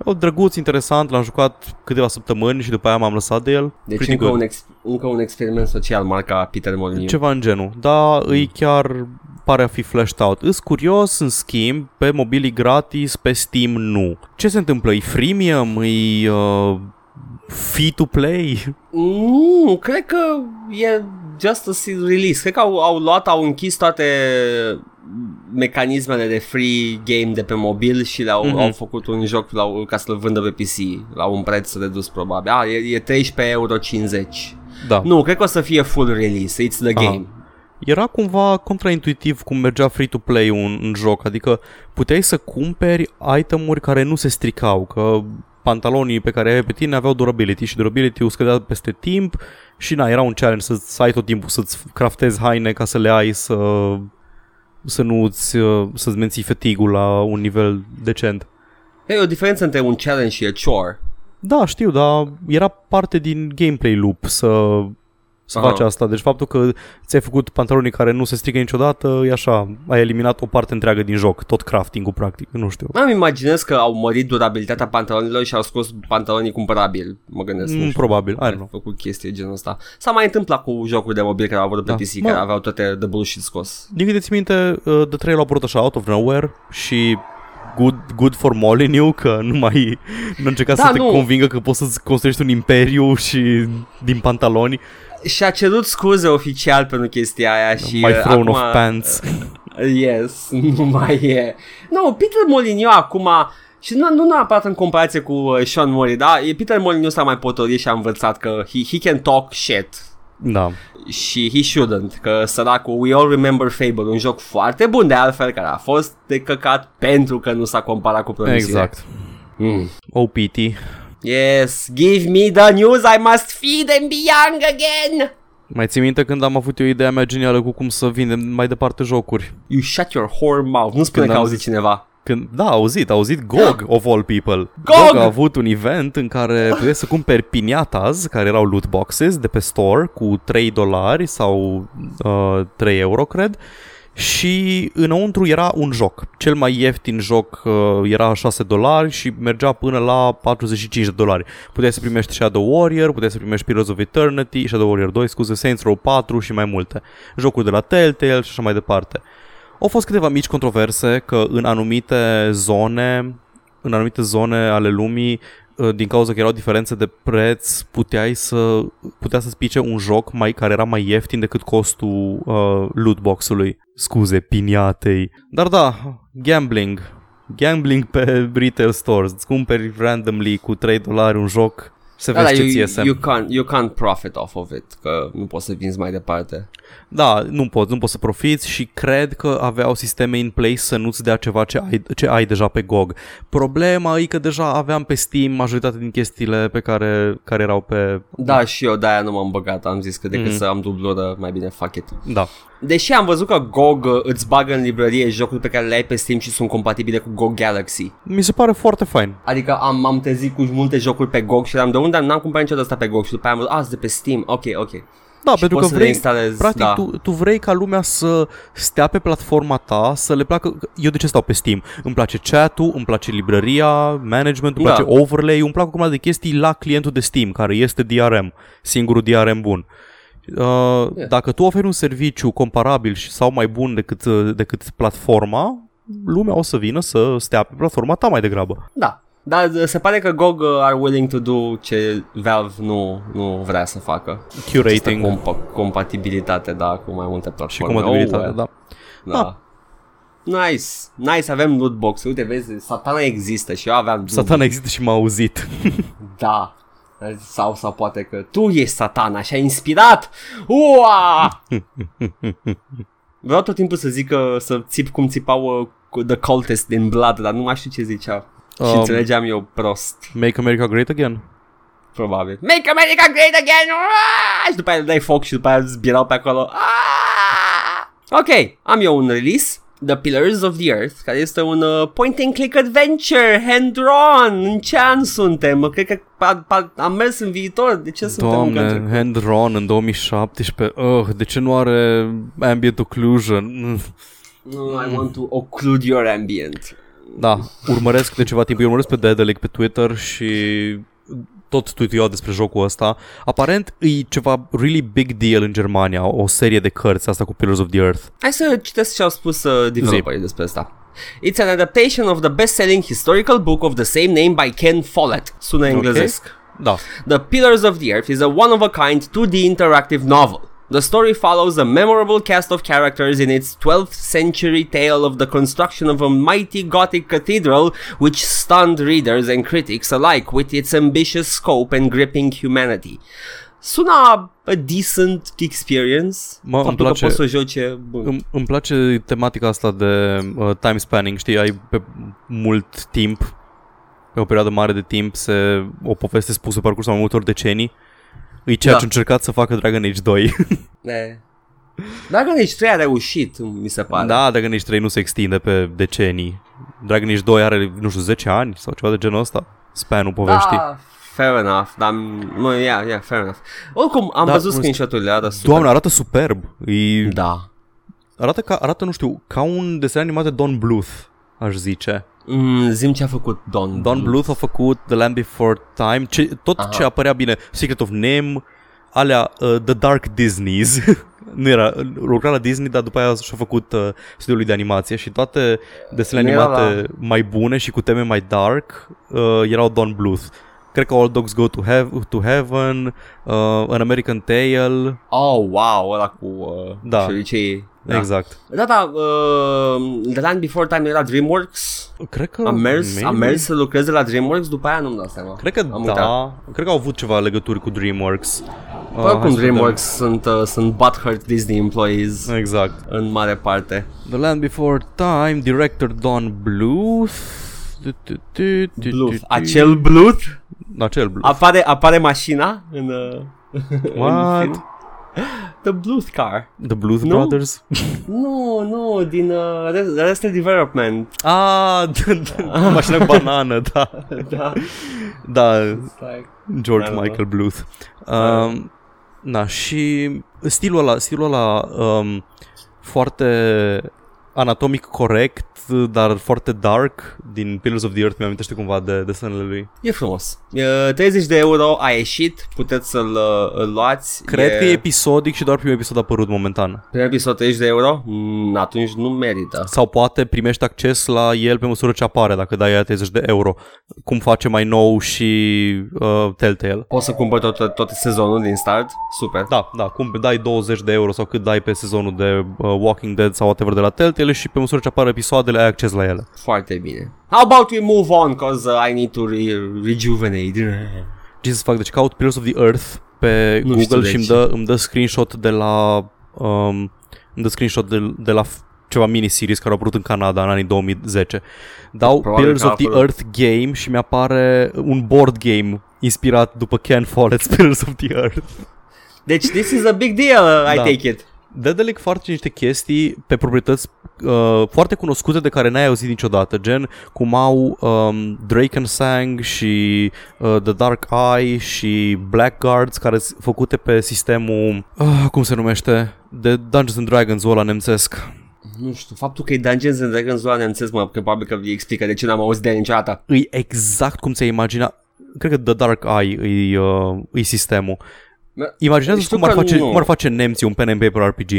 O drăguț, interesant, l-am jucat câteva săptămâni și după aia m-am lăsat de el. Deci Pretty încă good. un, ex- încă un experiment social marca Peter Molyneux. Ceva în genul. Da, îi chiar pare a fi fleshed out. Îs curios, în schimb, pe mobilii gratis, pe Steam nu. Ce se întâmplă? E freemium? E uh, free to play? Nu, cred că e just a se- release. Cred că au, au luat, au închis toate mecanismele de free game de pe mobil și le-au Mhm. mm-hmm. au făcut un joc la, ca să-l vândă pe PC la un preț redus probabil. Ah, e, e 13,50 euro. Da. Nu, cred că o să fie full release. It's the Aha. game. Era cumva contraintuitiv cum mergea free-to-play un, un joc, adică puteai să cumperi itemuri care nu se stricau, că pantalonii pe care aveai pe tine aveau durability și durability-ul scădea peste timp și na, era un challenge să, să ai tot timpul să-ți craftezi haine ca să le ai să, să nu-ți, uh, să-ți menții fatigul la un nivel decent. E o diferență între un challenge și a chore. Da, știu, dar era parte din gameplay loop să, să Aha. faci asta. Deci faptul că ți-ai făcut pantalonii care nu se strică niciodată, e așa, ai eliminat o parte întreagă din joc, tot crafting-ul practic, nu știu. Am imaginez că au mărit durabilitatea pantalonilor și au scos pantalonii cumpărabili. Mă gândesc. nu Mm, știu. probabil, I don't Ai know. făcut chestii genul ăsta. S-a mai întâmplat cu jocuri de mobil care au avut pe Da. PC, Mă- care aveau toate de bullshit scos. Din câte ți minte, uh, The Trail a apărut așa out of nowhere și good, good for Molyneux că nu mai nu a încercat Da, să te nu. convingă că poți să-ți construiești un imperiu și din pantaloni, Și a cerut scuze oficial pentru chestia aia și my uh, throne acum, of pants. Yes, nu mai e. Nu, Peter Molyneux acum și nu, nu neapărat în comparație cu uh, Sean Murray, da? E Peter Molyneux s-a mai potolit și a învățat că he, he can talk shit Da. și he shouldn't, că săracul We All Remember Fable, un joc foarte bun de altfel, care a fost de căcat pentru că nu s-a comparat cu promisiunea. Exact. Mm. OPT. Yes, give me the news, I must feed and be young again! Mai ții minte când am avut eu ideea mea genială cu cum să vindem mai departe jocuri? You shut your whore mouth, nu spune Când că am auzi zis- cineva. Când, da, a auzit, a auzit GOG of all people. GOG! a avut un event în care puteai să cumperi piniatas, care erau loot boxes de pe store cu 3 dolari sau uh, 3 euro, cred. Și înăuntru era un joc. Cel mai ieftin joc uh, era 6 dolari și mergea până la 45 de dolari. Puteai să primești Shadow Warrior, puteai să primești Pillars of Eternity, Shadow Warrior 2, scuze, Saints Row 4 și mai multe. Jocuri de la Telltale și așa mai departe. Au fost câteva mici controverse că în anumite zone, în anumite zone ale lumii, uh, din cauza că erau diferențe de preț, puteai să putea să spice un joc mai care era mai ieftin decât costul uh, lootbox-ului. Scuze, piniatei. Dar da, gambling. Gambling pe retail stores. Îți cumperi randomly cu 3 dolari un joc să Da, vezi da, ce you, ție you, can't, you can't profit off of it, că nu poți să vinzi mai departe. Da, nu poți, nu poți să profiți și cred că aveau sisteme in place să nu-ți dea ceva ce ai, ce ai deja pe GOG. Problema e că deja aveam pe Steam majoritatea din chestiile pe care, care erau pe... Da, și eu de-aia nu m-am băgat, am zis că decât Mhm. să am dublură, mai bine fuck it. Da. Deși am văzut că GOG uh, îți bagă în librărie jocuri pe care le ai pe Steam și sunt compatibile cu GOG Galaxy. Mi se pare foarte fain. Adică am, am trezit cu multe jocuri pe GOG și eram de unde am- n-am cumpărat niciodată asta pe GOG și după aia am văzut, a, sunt de pe Steam, ok, ok. Da, Și pentru că poți să le vrei, instalezi, practic da. tu, tu vrei ca lumea să stea pe platforma ta, să le placă, eu de ce stau pe Steam? Îmi place chat-ul, îmi place librăria, management, îmi Da. place overlay, îmi plac o grămadă de chestii la clientul de Steam, care este DRM, singurul DRM bun. Uh, Yeah. Dacă tu oferi un serviciu comparabil și sau mai bun decât, uh, decât platforma, lumea o să vină să stea pe platforma ta mai degrabă. Da. Dar uh, se pare că GOG uh, are willing to do ce Valve nu, nu vrea să facă. Curating Această compa- compatibilitate, da, cu mai multe și platforme. compatibilitate, Oh, well. da. Da. Nice, nice, avem lootbox Uite, vezi, satana există și eu aveam Satana există și m-a auzit. Da sau, sau poate că tu ești satana și ai inspirat Ua! Vreau tot timpul să zic că să țip cum țipau uh, cu The Cultist din Blood Dar nu mai știu ce zicea Și Um, înțelegeam eu prost Make America Great Again? Probabil Make America Great Again Ua! Și după aia le dai foc și după aia zbierau pe acolo Ua! Ok, am eu un release The Pillars of the Earth, care este un uh, point-and-click adventure, hand-drawn, în ce an suntem? Cred că pa, pa, am mers în viitor, de ce suntem încă în Doamne, trecut? Hand Run în 2017 uh, De ce nu are Ambient Occlusion? Mm. No, I want to occlude your ambient. Da, urmăresc de ceva timp Eu urmăresc pe Dedalic pe Twitter Și tot tweetuiau despre jocul ăsta Aparent e ceva really big deal în Germania O serie de cărți asta cu Pillars of the Earth Hai să citesc ce au spus uh, developerii despre asta. It's an adaptation of the best-selling historical book of the same name by Ken Follett. Sună englezesc. Da, The Pillars of the Earth is a one-of-a-kind 2D interactive novel. The story follows a memorable cast of characters in its 12th century tale of the construction of a mighty Gothic cathedral which stunned readers and critics alike with its ambitious scope and gripping humanity. Sună a decent experience. Mă, îmi Faptul place- că poți să joce... Bun. îmi, îmi place tematica asta de uh, time spanning Știi, ai pe mult timp Pe o perioadă mare de timp se, O poveste spusă pe parcursul mai multor decenii E ceea Da. ce a încercat să facă Dragon Age 2 Ne. Dragon Age 3 a reușit, mi se pare. Da, Dragon Age 3 nu se extinde pe decenii. Dragon Age 2 are, nu știu, 10 ani sau ceva de genul ăsta. Span-ul poveștii. Da, fair enough, dar, mă, yeah, yeah, fair enough. Oricum, am Da, văzut nu- screenshot-urile, arată super. Doamne, arată superb. E, Da. arată, ca, arată, nu știu, ca un desen animat de Don Bluth, aș zice. Mm, zim ce a făcut Don. Don Bluth a făcut The Land Before Time, ce, tot Aha. ce apărea bine, Secret of Nim, alea, uh, The Dark Disneys. nu era, lucra la Disney, dar după aia și-a făcut uh, studiul lui de animație și toate desenele Nu era animate mai bune și cu teme mai dark uh, erau Don Bluth. Cred că All Dogs Go to, Hev- to Heaven, uh, An American Tale, Oh, wow, ăla cu uh, Da. șericei. Da. exact. Da, da, uh, The Land Before Time era DreamWorks. Cred că A mers, a maybe. mers să lucreze la DreamWorks, după aia nu-mi dau seama. Cred că Am da, uitat. cred că au avut ceva legături cu DreamWorks. Uh, Oricum, hai să vedem. DreamWorks sunt, uh, sunt butthurt Disney employees Exact. în mare parte. The Land Before Time, director Don Bluth. Tu, tu, tu, tu, Bluth. tu, tu. Acel Bluth? Acel Bluth. Apare, apare mașina în, uh, în What? film? The Bluth car. The Bluth Nu? Brothers? Nu, nu, din uh, Arrest- Arrested Development. Ah, mașina cu banană, da. Da. Da, It's like, George I don't Michael Bluth. Um, da, și stilul ăla, stilul ăla um, foarte anatomic corect dar foarte dark din Pillars of the Earth, mi-amintește cumva de desenele lui. E frumos. E, 30 de euro a ieșit, puteți să-l uh, îl luați. Cred e... că e episodic și doar primul episod a apărut momentan. Primul episod 30 de euro? Mm, atunci nu merită. Sau poate primești acces la el pe măsură ce apare, dacă dai aia 30 de euro. Cum face mai nou și uh, Telltale. Poți să cumpări tot, tot sezonul din start? Super. Da, da, cum dai 20 de euro sau cât dai pe sezonul de uh, Walking Dead sau whatever de la Telltale și pe măsură ce apare episoadele ai acces la ele. Foarte bine. How about we move on, cause uh, I need to re- rejuvenate. Jesus fuck, deci caut Pillars of the Earth pe Nu Google și știu îmi de dă, îmi dă screenshot de la um, îmi dă screenshot de, de la f- ceva miniseries care au apărut în Canada în anii 2010. Dau Probabil Pillars că a of the apărut. Earth game și mi-apare un board game inspirat după Ken Follett's Pillars of the Earth. Deci this is a big deal, I Da. take it. Dedelic face niște chestii pe proprietăți uh, foarte cunoscute de care n-ai auzit niciodată, gen cum au um, Drakensang și uh, The Dark Eye și Blackguards care sunt făcute pe sistemul, uh, cum se numește, de Dungeons and Dragons ăla nemțesc. Nu știu, faptul că e Dungeons and Dragons la nemțesc, mă, că probabil că îi explică de ce n-am auzit de el niciodată. Îi exact cum ți-ai imagina, cred că The Dark Eye îi, uh, îi sistemul. Mă, Imaginează știu cum ar, că face, nu. cum ar face nemții un pen and paper RPG.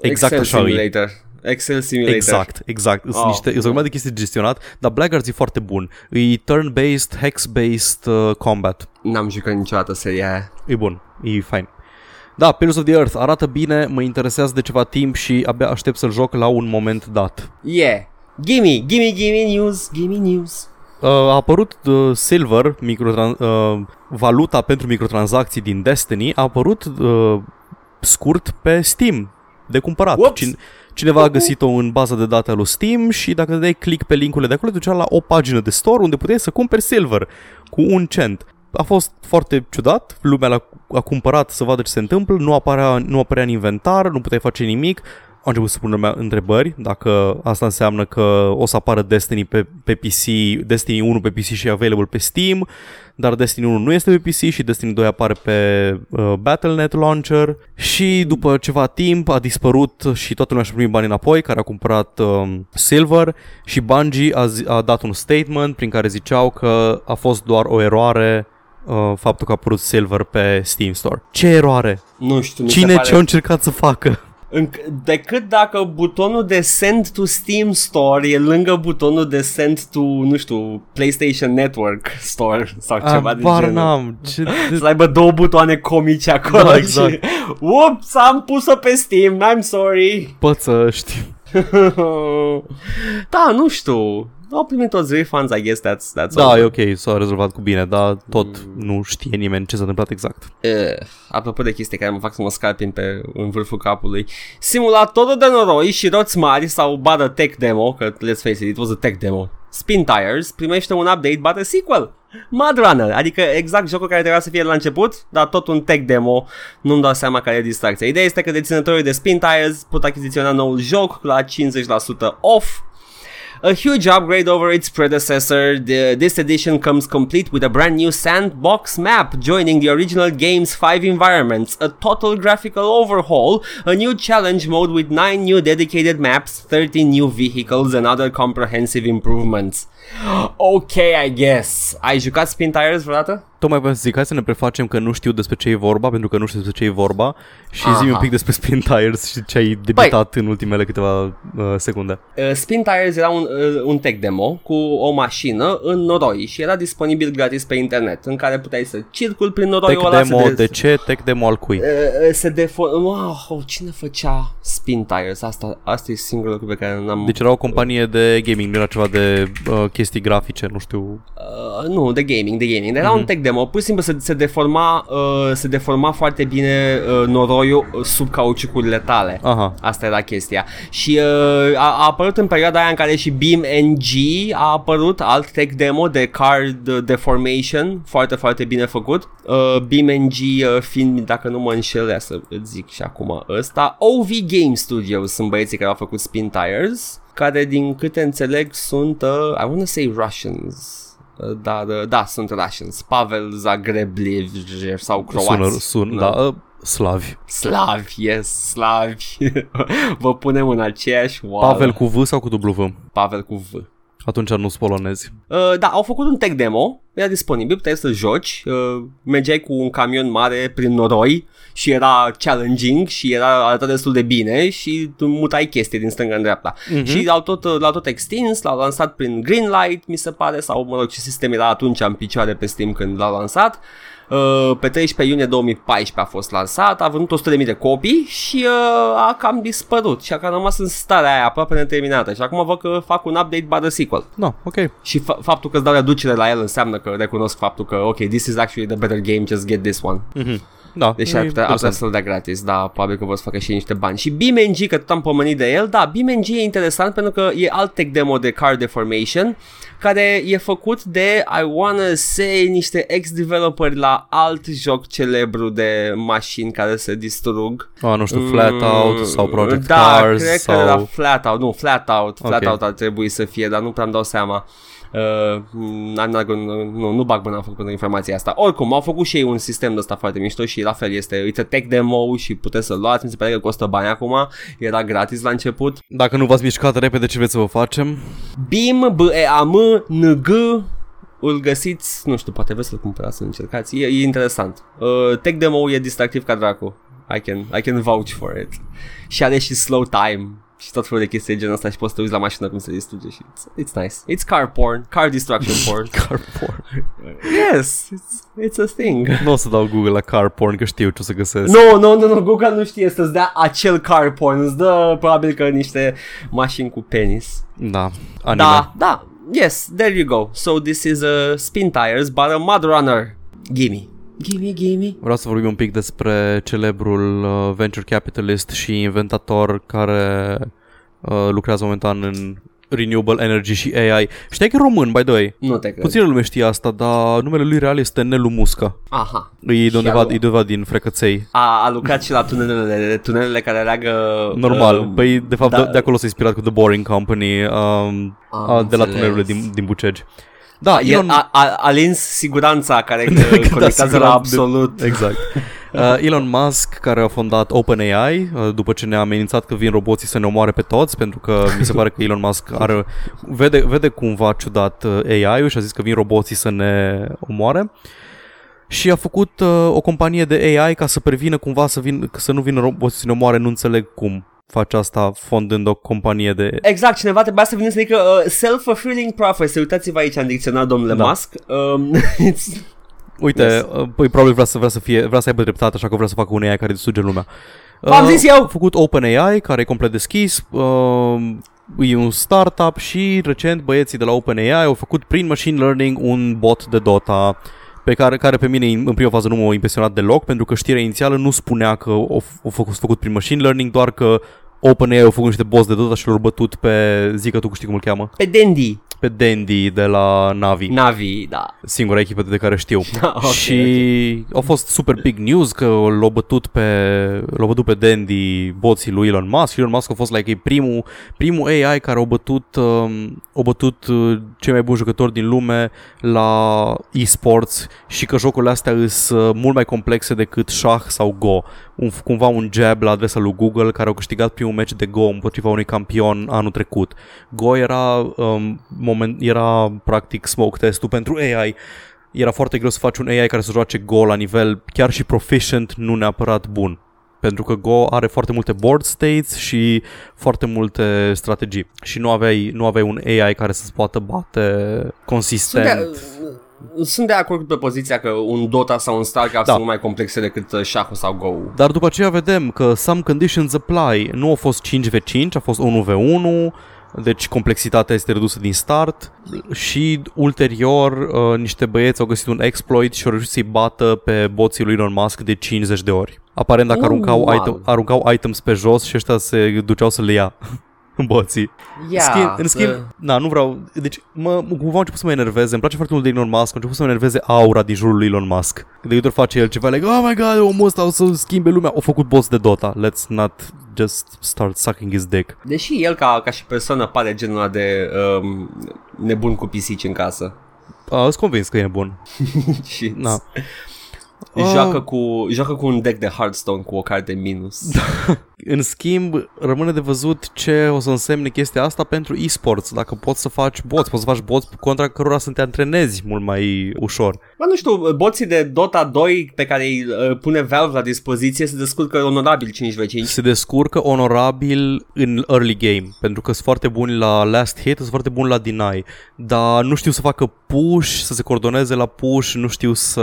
Exact Excel așa îi. Simulator. Excel Simulator. Exact, exact. Sunt Oh. niște, sunt o grămadă de chestii de gestionat, dar Blackguards e foarte bun. E turn-based, hex-based uh, combat. N-am jucat niciodată seria aia. E bun, e fine. Da, Pillars of the Earth arată bine, mă interesează de ceva timp și abia aștept să-l joc la un moment dat. Yeah. Gimme, gimme, gimme news, gimme news. Uh, a apărut uh, Silver, microtran- uh, valuta pentru microtransacții din Destiny, a apărut uh, scurt pe Steam, de cumpărat. Ups. Cine, cineva a găsit-o în baza de date a lui Steam și dacă dai click pe linkurile de acolo, te ducea la o pagină de store unde puteai să cumperi Silver cu un cent. A fost foarte ciudat, lumea l-a a cumpărat să vadă ce se întâmplă, nu apărea, nu apărea în inventar, nu puteai face nimic, au început să pună lumea întrebări dacă asta înseamnă că o să apară Destiny pe, pe PC, Destiny 1 pe PC și e available pe Steam, dar Destiny 1 nu este pe PC și Destiny 2 apare pe uh, Battle.net Launcher și după ceva timp a dispărut și toată lumea și-a primit bani înapoi care a cumpărat um, Silver și Bungie a, zi- a dat un statement prin care ziceau că a fost doar o eroare uh, faptul că a apărut Silver pe Steam Store. Ce eroare? Nu știu, mi Cine se pare... ce a încercat să facă? Înc- decât dacă butonul de send to Steam Store e lângă butonul de send to, nu știu, PlayStation Network Store sau ceva de Abar genul. n-am. Ce, Să aibă două butoane comice acolo Da, și... exact. Ups, am pus-o pe Steam, I'm sorry. păță, știu. da, nu știu. Au primit toți refunds, I guess that's, that's Da, all. e ok, s-a rezolvat cu bine, dar tot nu știe nimeni ce s-a întâmplat exact. Uh, apropo de chestii care mă fac să mă scalpin pe, în vârful capului Simulatorul de noroi și roți mari sau badă tech demo Că let's face it, it was a tech demo. Spin Tires primește un update, bate sequel. Mud Runner, adică exact jocul care trebuia să fie la început Dar tot un tech demo, nu-mi dau seama care e distracția. Ideea este că deținătorii de Spin Tires pot achiziționa noul joc la 50% off A huge upgrade over its predecessor, the, this edition comes complete with a brand new sandbox map joining the original game's five environments, a total graphical overhaul, a new challenge mode with nine new dedicated maps, 13 new vehicles, and other comprehensive improvements. Ok, I guess. Ai jucat Spin Tires vreodată? Tocmai vreau să zic, hai să ne prefacem că nu știu despre ce e vorba, pentru că nu știu despre ce e vorba și Aha. zi un pic despre Spin Tires și ce ai debitat în ultimele câteva uh, secunde. Uh, Spin Tires era un, uh, un tech demo cu o mașină în noroi și era disponibil gratis pe internet în care puteai să circul prin noroiul Tech ăla demo, să de ce? Tech demo al cui? Uh, uh, se defo... Wow, cine făcea Spin Tires? Asta, asta e singurul lucru pe care n-am... Deci era o companie de gaming, nu era ceva de uh, chestii grafice, nu știu. Uh, nu, de gaming, de gaming. Era un tech demo, pur și simplu se, se deforma, uh, se deforma foarte bine uh, noroiul uh, sub cauciucurile tale. Aha. Asta era chestia. Și uh, a, a apărut în perioada aia în care și BeamNG a apărut alt tech demo de card deformation, foarte, foarte bine făcut. Uh, BeamNG uh, fiind, dacă nu mă înșel, ia să îți zic și acum ăsta, OV Game Studios sunt băieții care au făcut Spin Tires, care din câte înțeleg sunt, uh, I wanna say Russians. Uh, Dar, uh, da, sunt Russians. Pavel Zagreblev sau croați. Sună, sun, da. Uh, Slavi. Slavi, yes, slavi. Vă punem în aceeași oală. Pavel cu V sau cu W? Pavel cu V. Atunci nu sunt polonezi. Uh, da, au făcut un tech demo, era disponibil, puteai să joci, uh, mergeai cu un camion mare prin noroi și era challenging și era arătat destul de bine și tu mutai chestii din stânga în dreapta. Mhm. Și l-au tot, l-au tot extins, l-au lansat prin Greenlight, mi se pare, sau mă rog ce sistem era atunci în picioare pe Steam când l-au lansat. Uh, pe 13 iunie 2014 a fost lansat, a vândut 100.000 de copii și uh, a cam dispărut și a cam rămas în starea aia aproape neterminată și acum văd că fac un update by the sequel. No, ok. Și fa- faptul că îți dau reducere la el înseamnă că recunosc faptul că ok, this is actually the better game, just get this one. Mhm. Da, Deși e ar putea, ar putea interesant. să-l dea gratis, da, probabil că vor să facă și ei niște bani. Și BeamNG, că tot am pomenit de el, da, BeamNG e interesant pentru că e alt tech demo de Card Deformation, care e făcut de, I wanna say, niște ex-developeri la alt joc celebru de mașini care se distrug. Ah, nu știu, Flatout sau Project da, Cars cred sau... că era Flatout, nu, Flatout, Ok. Flatout ar trebui să fie, dar nu prea-mi dau seama. Uh, n-am, n-am, nu, nu bag mâna pentru informația asta. Oricum, au făcut și ei un sistem de ăsta foarte mișto și la fel este, uite, tech demo și puteți să-l luați, mi se pare că costă bani acum, era gratis la început. Dacă nu v-ați mișcat repede, ce vreți să vă facem? BIM, b e a m n g îl găsiți, nu știu, poate vreți să-l cumpărați, să încercați, e, e interesant. Uh, tech demo e distractiv ca dracu. I can, I can vouch for it. Și are și slow time și tot felul de chestii de genul ăsta și poți să te uiți la mașină cum se distruge și it's, it's nice. It's car porn, car destruction porn. Car porn. yes, it's, it's a thing. nu o să dau Google la car porn, că știu ce o să găsesc. Nu, nu, nu, nu, Google nu știe să-ți dea acel car porn, îți dă probabil că niște mașini cu penis. Da, anime. Da, da, yes, there you go. So this is a spin tires, but a mud runner. Gimme. Gimme, gimme. Vreau să vorbim un pic despre celebrul uh, venture capitalist și inventator care uh, lucrează momentan în renewable energy și AI. Știai că e român, by the way? Nu te cred. Puțină lume știe asta, dar numele lui real este Nelu Musca. Aha. E de undeva, alu- e de undeva din Frecăței. A, a lucrat și la tunelele, tunelele care leagă... Normal. uh, păi, de fapt, da. de, de acolo s-a inspirat cu The Boring Company, um, Am a, de la înțeles. tunelurile din, din Bucegi. Da, El Elon... a, a, a lins siguranța care Da, da, conectează siguran- la absolut. Exact. Uh, Elon Musk, care a fondat OpenAI, uh, după ce ne-a amenințat că vin roboții să ne omoare pe toți, pentru că mi se pare că Elon Musk are, vede, vede cumva ciudat uh, AI-ul și a zis că vin roboții să ne omoare. Și a făcut uh, o companie de AI ca să prevină cumva să, vin, să nu vină roboții să ne omoare, nu înțeleg cum face asta fondând o companie de... Exact, cineva trebuia să vină să zică uh, self-fulfilling prophecy. Uitați-vă aici în dicționar, domnule Da. Musk. Um, it's, Uite, Yes. yes. păi probabil vrea să, vrea să fie, vrea să aibă dreptate, așa că vrea să facă un AI care distruge lumea. V-am zis eu! A făcut OpenAI, care e complet deschis, uh, e un startup și recent băieții de la OpenAI au făcut prin machine learning un bot de Dota pe care, care pe mine în prima fază nu m-a impresionat deloc, pentru că știrea inițială nu spunea că au f- au făcut, făcut prin machine learning, doar că OpenAI au făcut niște boss de Dota și l-au bătut pe, zi că tu știi cum îl cheamă, pe Dandy. Pe Dandy de la Navi Navi, da. singura echipă de care știu. Ok, și a fost super big news că l-au bătut pe, l-au bătut pe Dandy boții lui Elon Musk. Elon Musk a fost like, e primul, primul AI care a bătut, um, a bătut uh, cei mai buni jucători din lume la esports și că jocurile astea sunt uh, mult mai complexe decât șah sau Go. Un, cumva un jab la adresa lui Google care au câștigat primul meci de Go împotriva unui campion anul trecut. Go era, um, moment, era practic smoke testul pentru AI era foarte greu să faci un AI care să joace Go la nivel chiar și proficient, nu neapărat bun. Pentru că Go are foarte multe board states și foarte multe strategii. Și nu aveai, nu aveai un AI care să-ți poată bate Sunt consistent. de, sunt de acord pe poziția că un Dota sau un StarCraft Da. sunt mult mai complexe decât uh, șahul sau Go. Dar după aceea vedem că some conditions apply. Nu a fost 5v5, a fost 1v1, deci complexitatea este redusă din start și ulterior uh, niște băieți au găsit un exploit și au reușit să-i bată pe boții lui Elon Musk de 50 de ori. Aparent dacă Oh, aruncau, wow. item, aruncau items pe jos și ăștia se duceau să le ia. Boții. Yeah, schimb, în schimb, uh, na, nu vreau, deci mă, cumva au început să mă enerveze, îmi place foarte mult de Elon Musk, a început să mă enerveze aura din jurul lui Elon Musk. De câte ori face el ceva, like, oh my god, omul ăsta o să schimbe lumea, au făcut boss de Dota, let's not just start sucking his dick. Deși el ca, ca și persoană pare genul ăla de um, nebun cu pisici în casă. Uh, sunt convins că e bun. și Na. Oh. Joacă, cu, joacă cu un deck de Hearthstone cu o carte minus. În schimb, rămâne de văzut ce o să însemne chestia asta pentru e-sports. Dacă poți să faci bots, poți să faci bots contra cărora să te antrenezi mult mai ușor. Bă, nu știu, boții de Dota 2 pe care îi uh, pune Valve la dispoziție se descurcă onorabil 5v5. Se descurcă onorabil în early game, pentru că sunt foarte buni la last hit, sunt foarte buni la deny, dar nu știu să facă push, să se coordoneze la push, nu știu să...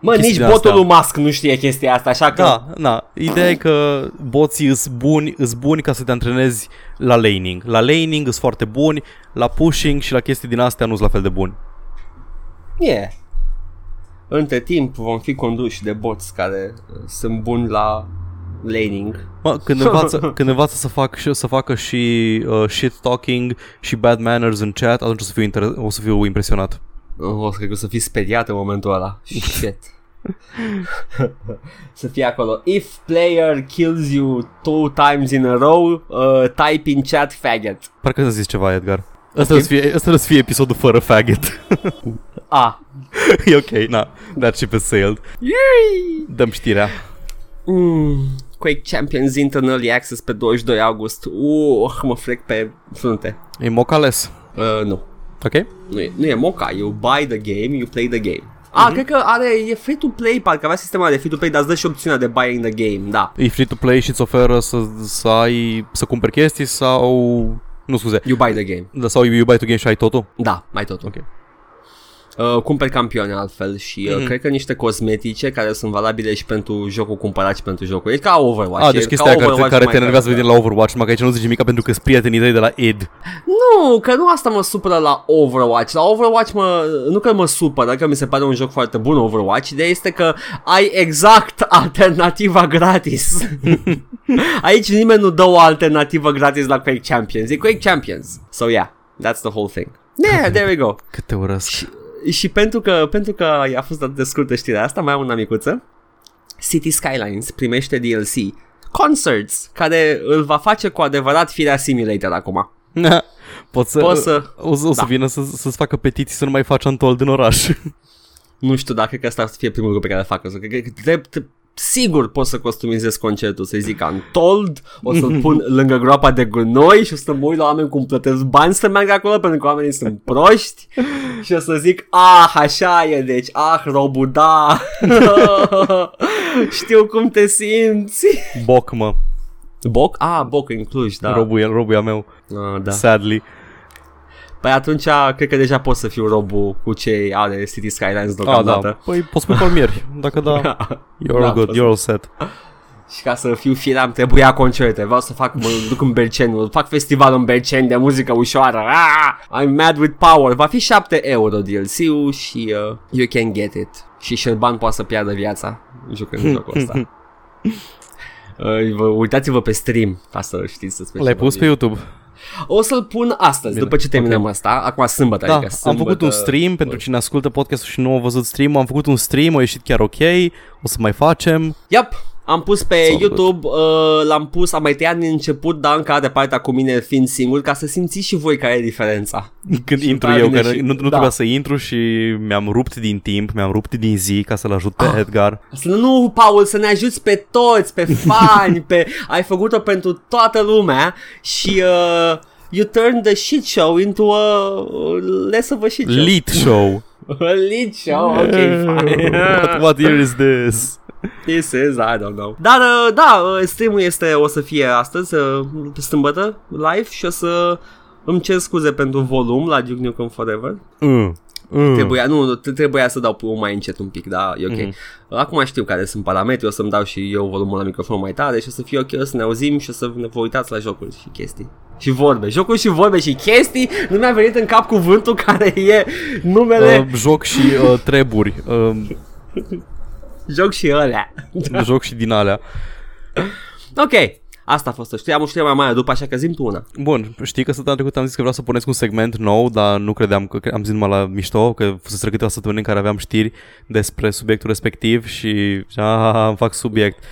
Mă, nici chestiile botul astea. lui Musk nu știe chestia asta, așa că... Da, da. Ideea e că boții îs buni, îs buni ca să te antrenezi la laning. La laning îs foarte buni, la pushing și la chestii din astea nu sunt la fel de buni. Yeah. Între timp vom fi conduși de boți care uh, sunt buni la laning. Mă, când învață, când învață să, fac, și- să facă și uh, shit talking și bad manners în chat, atunci o să fiu, inter- o să fiu impresionat. O să cred că o să fii speriat în momentul ăla. Shit. să fie acolo. If player kills you two times in a row, uh, type in chat faggot. Parcă să zis ceva, Edgar. Asta okay. să fie, asta să fie episodul fără faggot. Ah. e ok, na, that ship is sailed. Yay! Dăm știrea. Mm. Quake Champions in Early Access pe 22 august. Uh, mă frec pe frunte. E mocales. Uh, nu. Ok? Nu e, nu e moca, you buy the game, you play the game. Ah, Mhm. cred că are, e free-to-play, parcă avea sistemul de free-to-play, dar îți dă și opțiunea de buying the game, da. E free to play și îți oferă să, să ai, să cumperi chestii sau... Nu scuze, You buy the game. da, sau you buy to game și ai totul? Da, mai totul. Ok. Uh, cumperi campioni altfel și uh, Mhm. cred că niște cosmetice care sunt valabile și pentru jocul cumpărat și pentru jocul. E ca Overwatch. Ah, e deci ca chestia care, te, Overwatch care mai te enervează ca- vedem la Overwatch, numai că aici nu zici nimic pentru că sunt prietenii tăi de la id. Nu, că nu asta mă supără la Overwatch. La Overwatch mă, nu că mă supără, că mi se pare un joc foarte bun Overwatch. Ideea este că ai exact alternativa gratis. Aici nimeni nu dă o alternativă gratis la Quake Champions. E Quake Champions. So yeah, that's the whole thing. Yeah, there we go. Cât te urăsc. Și pentru că, pentru că a fost atât de scurtă știrea asta, mai am una micuță. City Skylines primește DLC Concerts, care îl va face cu adevărat firea simulator acum. Poți să, Poți să- o, să, o să da. vină să, să-ți facă petiții să nu mai faci Untold în oraș. Nu știu dacă cred că asta ar fie primul lucru pe care îl fac. O să- Cred că trebuie, trebuie- sigur pot să customizez concertul, să zic Untold, o să-l pun lângă groapa de gunoi și o să mă uit la oameni cum plătesc bani să meargă acolo pentru că oamenii sunt proști și o să zic, ah, așa e, deci, ah, Robu, da, știu cum te simți. Boc, mă. Boc? Ah, Boc în Cluj, da. Da. Robul, e, robul e a meu, Ah, da. da. sadly. Păi atunci cred că deja pot să fiu Robu cu cei ale City Skylines Ah, deocamdată. da. Păi poți pune palmieri. Dacă da, you're all Da, good, poți you're all set. Și ca să fiu fier am trebuia concerte Vreau să fac, mă duc în Berceni Fac festival în Berceni de muzică ușoară ah, I'm mad with power Va fi 7 euro DLC-ul și uh, you can get it Și Șerban poate să piardă viața Jucând jocul ăsta Uh, vă, uitați-vă pe stream ca să știți să L-ai pus pe YouTube. O să-l pun astăzi, Bine, după ce terminăm ok. asta, acum sâmbătă, Da, adică am sâmbătă, făcut un stream pentru cine ascultă podcastul și nu a văzut stream Am făcut un stream, a ieșit chiar ok O să mai facem. Yep, am pus pe It's all YouTube, uh, l-am pus, am mai tăiat din început, dar încă de partea cu mine fiind singur, ca să simțiți și voi care e diferența. Când Și intru după aia eu, vine că și- nu, nu da. trebuia să intru și mi-am rupt din timp, mi-am rupt din zi ca să-l ajut pe Ah. Edgar. Să nu, nu, Paul, să ne ajuți pe toți, pe fani, pe... Ai făcut-o pentru toată lumea și uh, you turn the shit show into a less of a shit show. Lit show. a lead show, ok, fine. what, what year is this? This is, I don't know. Dar, uh, da, uh, streamul este, o să fie astăzi, uh, sâmbătă, live și o să îmi cer scuze pentru volum la Duke Nukem Forever. Mm. Mm. Trebuia, nu, nu, t- trebuia să dau un mai încet un pic, da, e ok. Mhm. Acum știu care sunt parametrii, o să-mi dau și eu volumul la microfon mai tare și o să fie ok, o să ne auzim și o să ne vă uitați la jocuri și chestii. Și vorbe, jocuri și vorbe și chestii, nu mi-a venit în cap cuvântul care e numele, Uh, joc și uh, treburi. Uh, joc și ălea. joc și din alea. Ok, asta a fost o știre, am o știre mai mare după, așa că zim tu una. Bun, știi că săptămâna trecută am zis că vreau să pornesc un segment nou, dar nu credeam că am zis numai la mișto, că fusese câteva săptămâni în care aveam știri despre subiectul respectiv și ah, îmi fac subiect.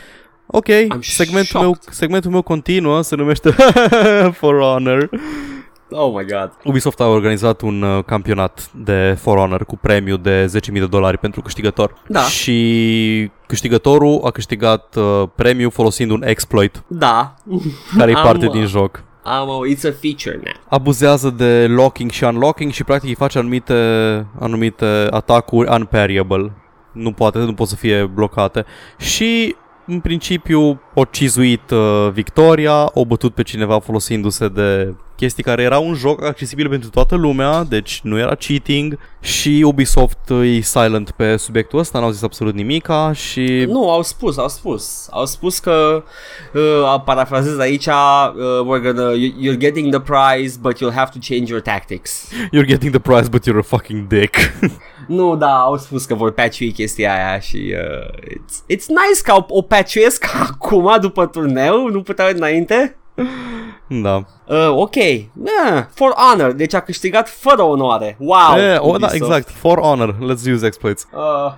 Ok, I'm segmentul meu, shocked. segmentul meu continuă, se numește For Honor Oh my god. Ubisoft a organizat un uh, campionat de For Honor cu premiu de 10.000 de dolari pentru câștigător. Da. Și câștigătorul a câștigat uh, premiu folosind un exploit Da. care e Am, parte uh, din joc. Am, oh, it's a feature now. Abuzează de locking și unlocking și practic îi face anumite, anumite atacuri unparryable. Nu poate, nu pot să fie blocate. Și în principiu o cizuit uh, victoria, o bătut pe cineva folosindu-se de chestii care era un joc accesibil pentru toată lumea, deci nu era cheating și Ubisoft e silent pe subiectul ăsta, n-au zis absolut nimica și Nu, au spus, au spus. Au spus că, uh, parafrazez aici, uh, we're gonna, you- you're getting the prize, but you'll have to change your tactics. you're getting the prize but you're a fucking dick. Nu, da, au spus că vor patchui chestia aia și uh, it's, it's nice că o, o patchuiesc acum după turneu, nu puteau înainte. da. Uh, ok, yeah, for honor, deci a câștigat fără onoare. Wow! Eh, oh, da, Ubisoft. exact. For honor. Let's use exploits. Uh,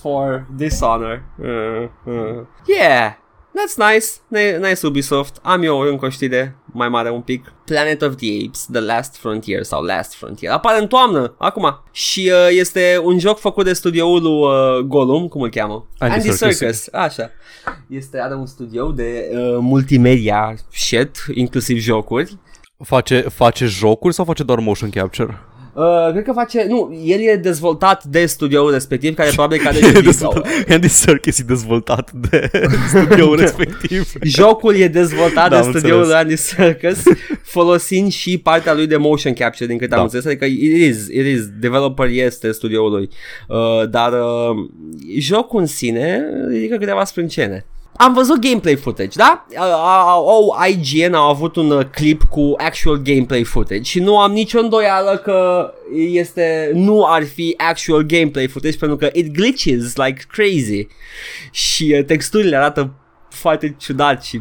for dishonor. Uh, uh. Yeah, that's nice. N- nice Ubisoft. Am eu încă o știre mai mare un pic. Planet of the Apes, The Last Frontier sau Last Frontier. Apare în toamnă, acum. Și uh, este un joc făcut de studioul lui uh, Gollum, cum îl cheamă? Andy Serkis. Așa. Este, are un studio de uh, multimedia shit, inclusiv jocuri. Face, face jocuri sau face doar motion capture? Uh, cred că face, nu, el e dezvoltat de studioul respectiv, care probabil că are Dezvolt- Andy Serkis e dezvoltat de studioul respectiv. Jocul e dezvoltat Da, de am studioul lui înțeles. Andy Serkis folosind și partea lui de motion capture din câte am Da. înțeles, adică it is, it is, developer este studioul lui, uh, dar uh, jocul în sine ridică câteva sprâncene. Am văzut gameplay footage, da? Au IGN au avut un uh, clip cu actual gameplay footage și nu am nicio îndoială că este nu ar fi actual gameplay footage pentru că it glitches like crazy și uh, texturile arată foarte ciudat și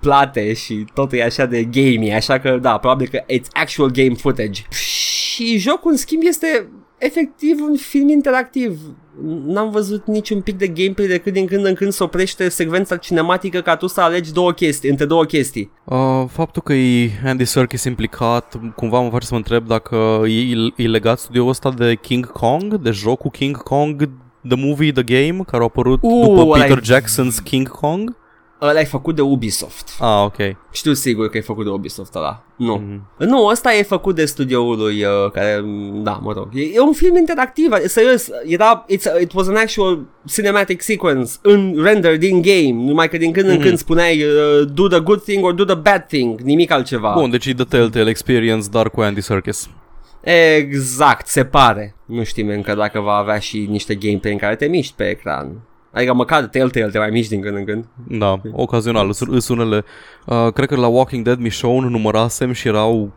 plate și totul e așa de gamey, așa că da, probabil că it's actual game footage. Și jocul în schimb este efectiv un film interactiv. N-am văzut niciun pic de gameplay decât din când în când se oprește secvența cinematică ca tu să alegi două chestii, între două chestii. Uh, faptul că e Andy Serkis implicat cumva mă face să mă întreb dacă e, e legat studioul ăsta de King Kong, de jocul King Kong, The Movie, The Game, care a apărut Uh, după ăla Peter e- Jackson's King Kong. Ăla e făcut de Ubisoft. Ah, ok. Știu sigur că e făcut de Ubisoft ăla. Nu. Mhm. Nu, ăsta e făcut de studioul lui uh, care, m, da, mă rog. E, e un film interactiv, e- serios. Era, it's, it was an actual cinematic sequence în render din game, numai că din când în Mhm. când spuneai uh, do the good thing or do the bad thing, nimic altceva. Bun, deci e The Telltale Experience, dar cu Andy Serkis. Exact, se pare. Nu știm încă dacă va avea și niște gameplay în care te miști pe ecran. Adică măcar Telltale te mai miști din când în când. Da, ocazional, îs unele. Uh, cred că la Walking Dead Michonne numărasem și erau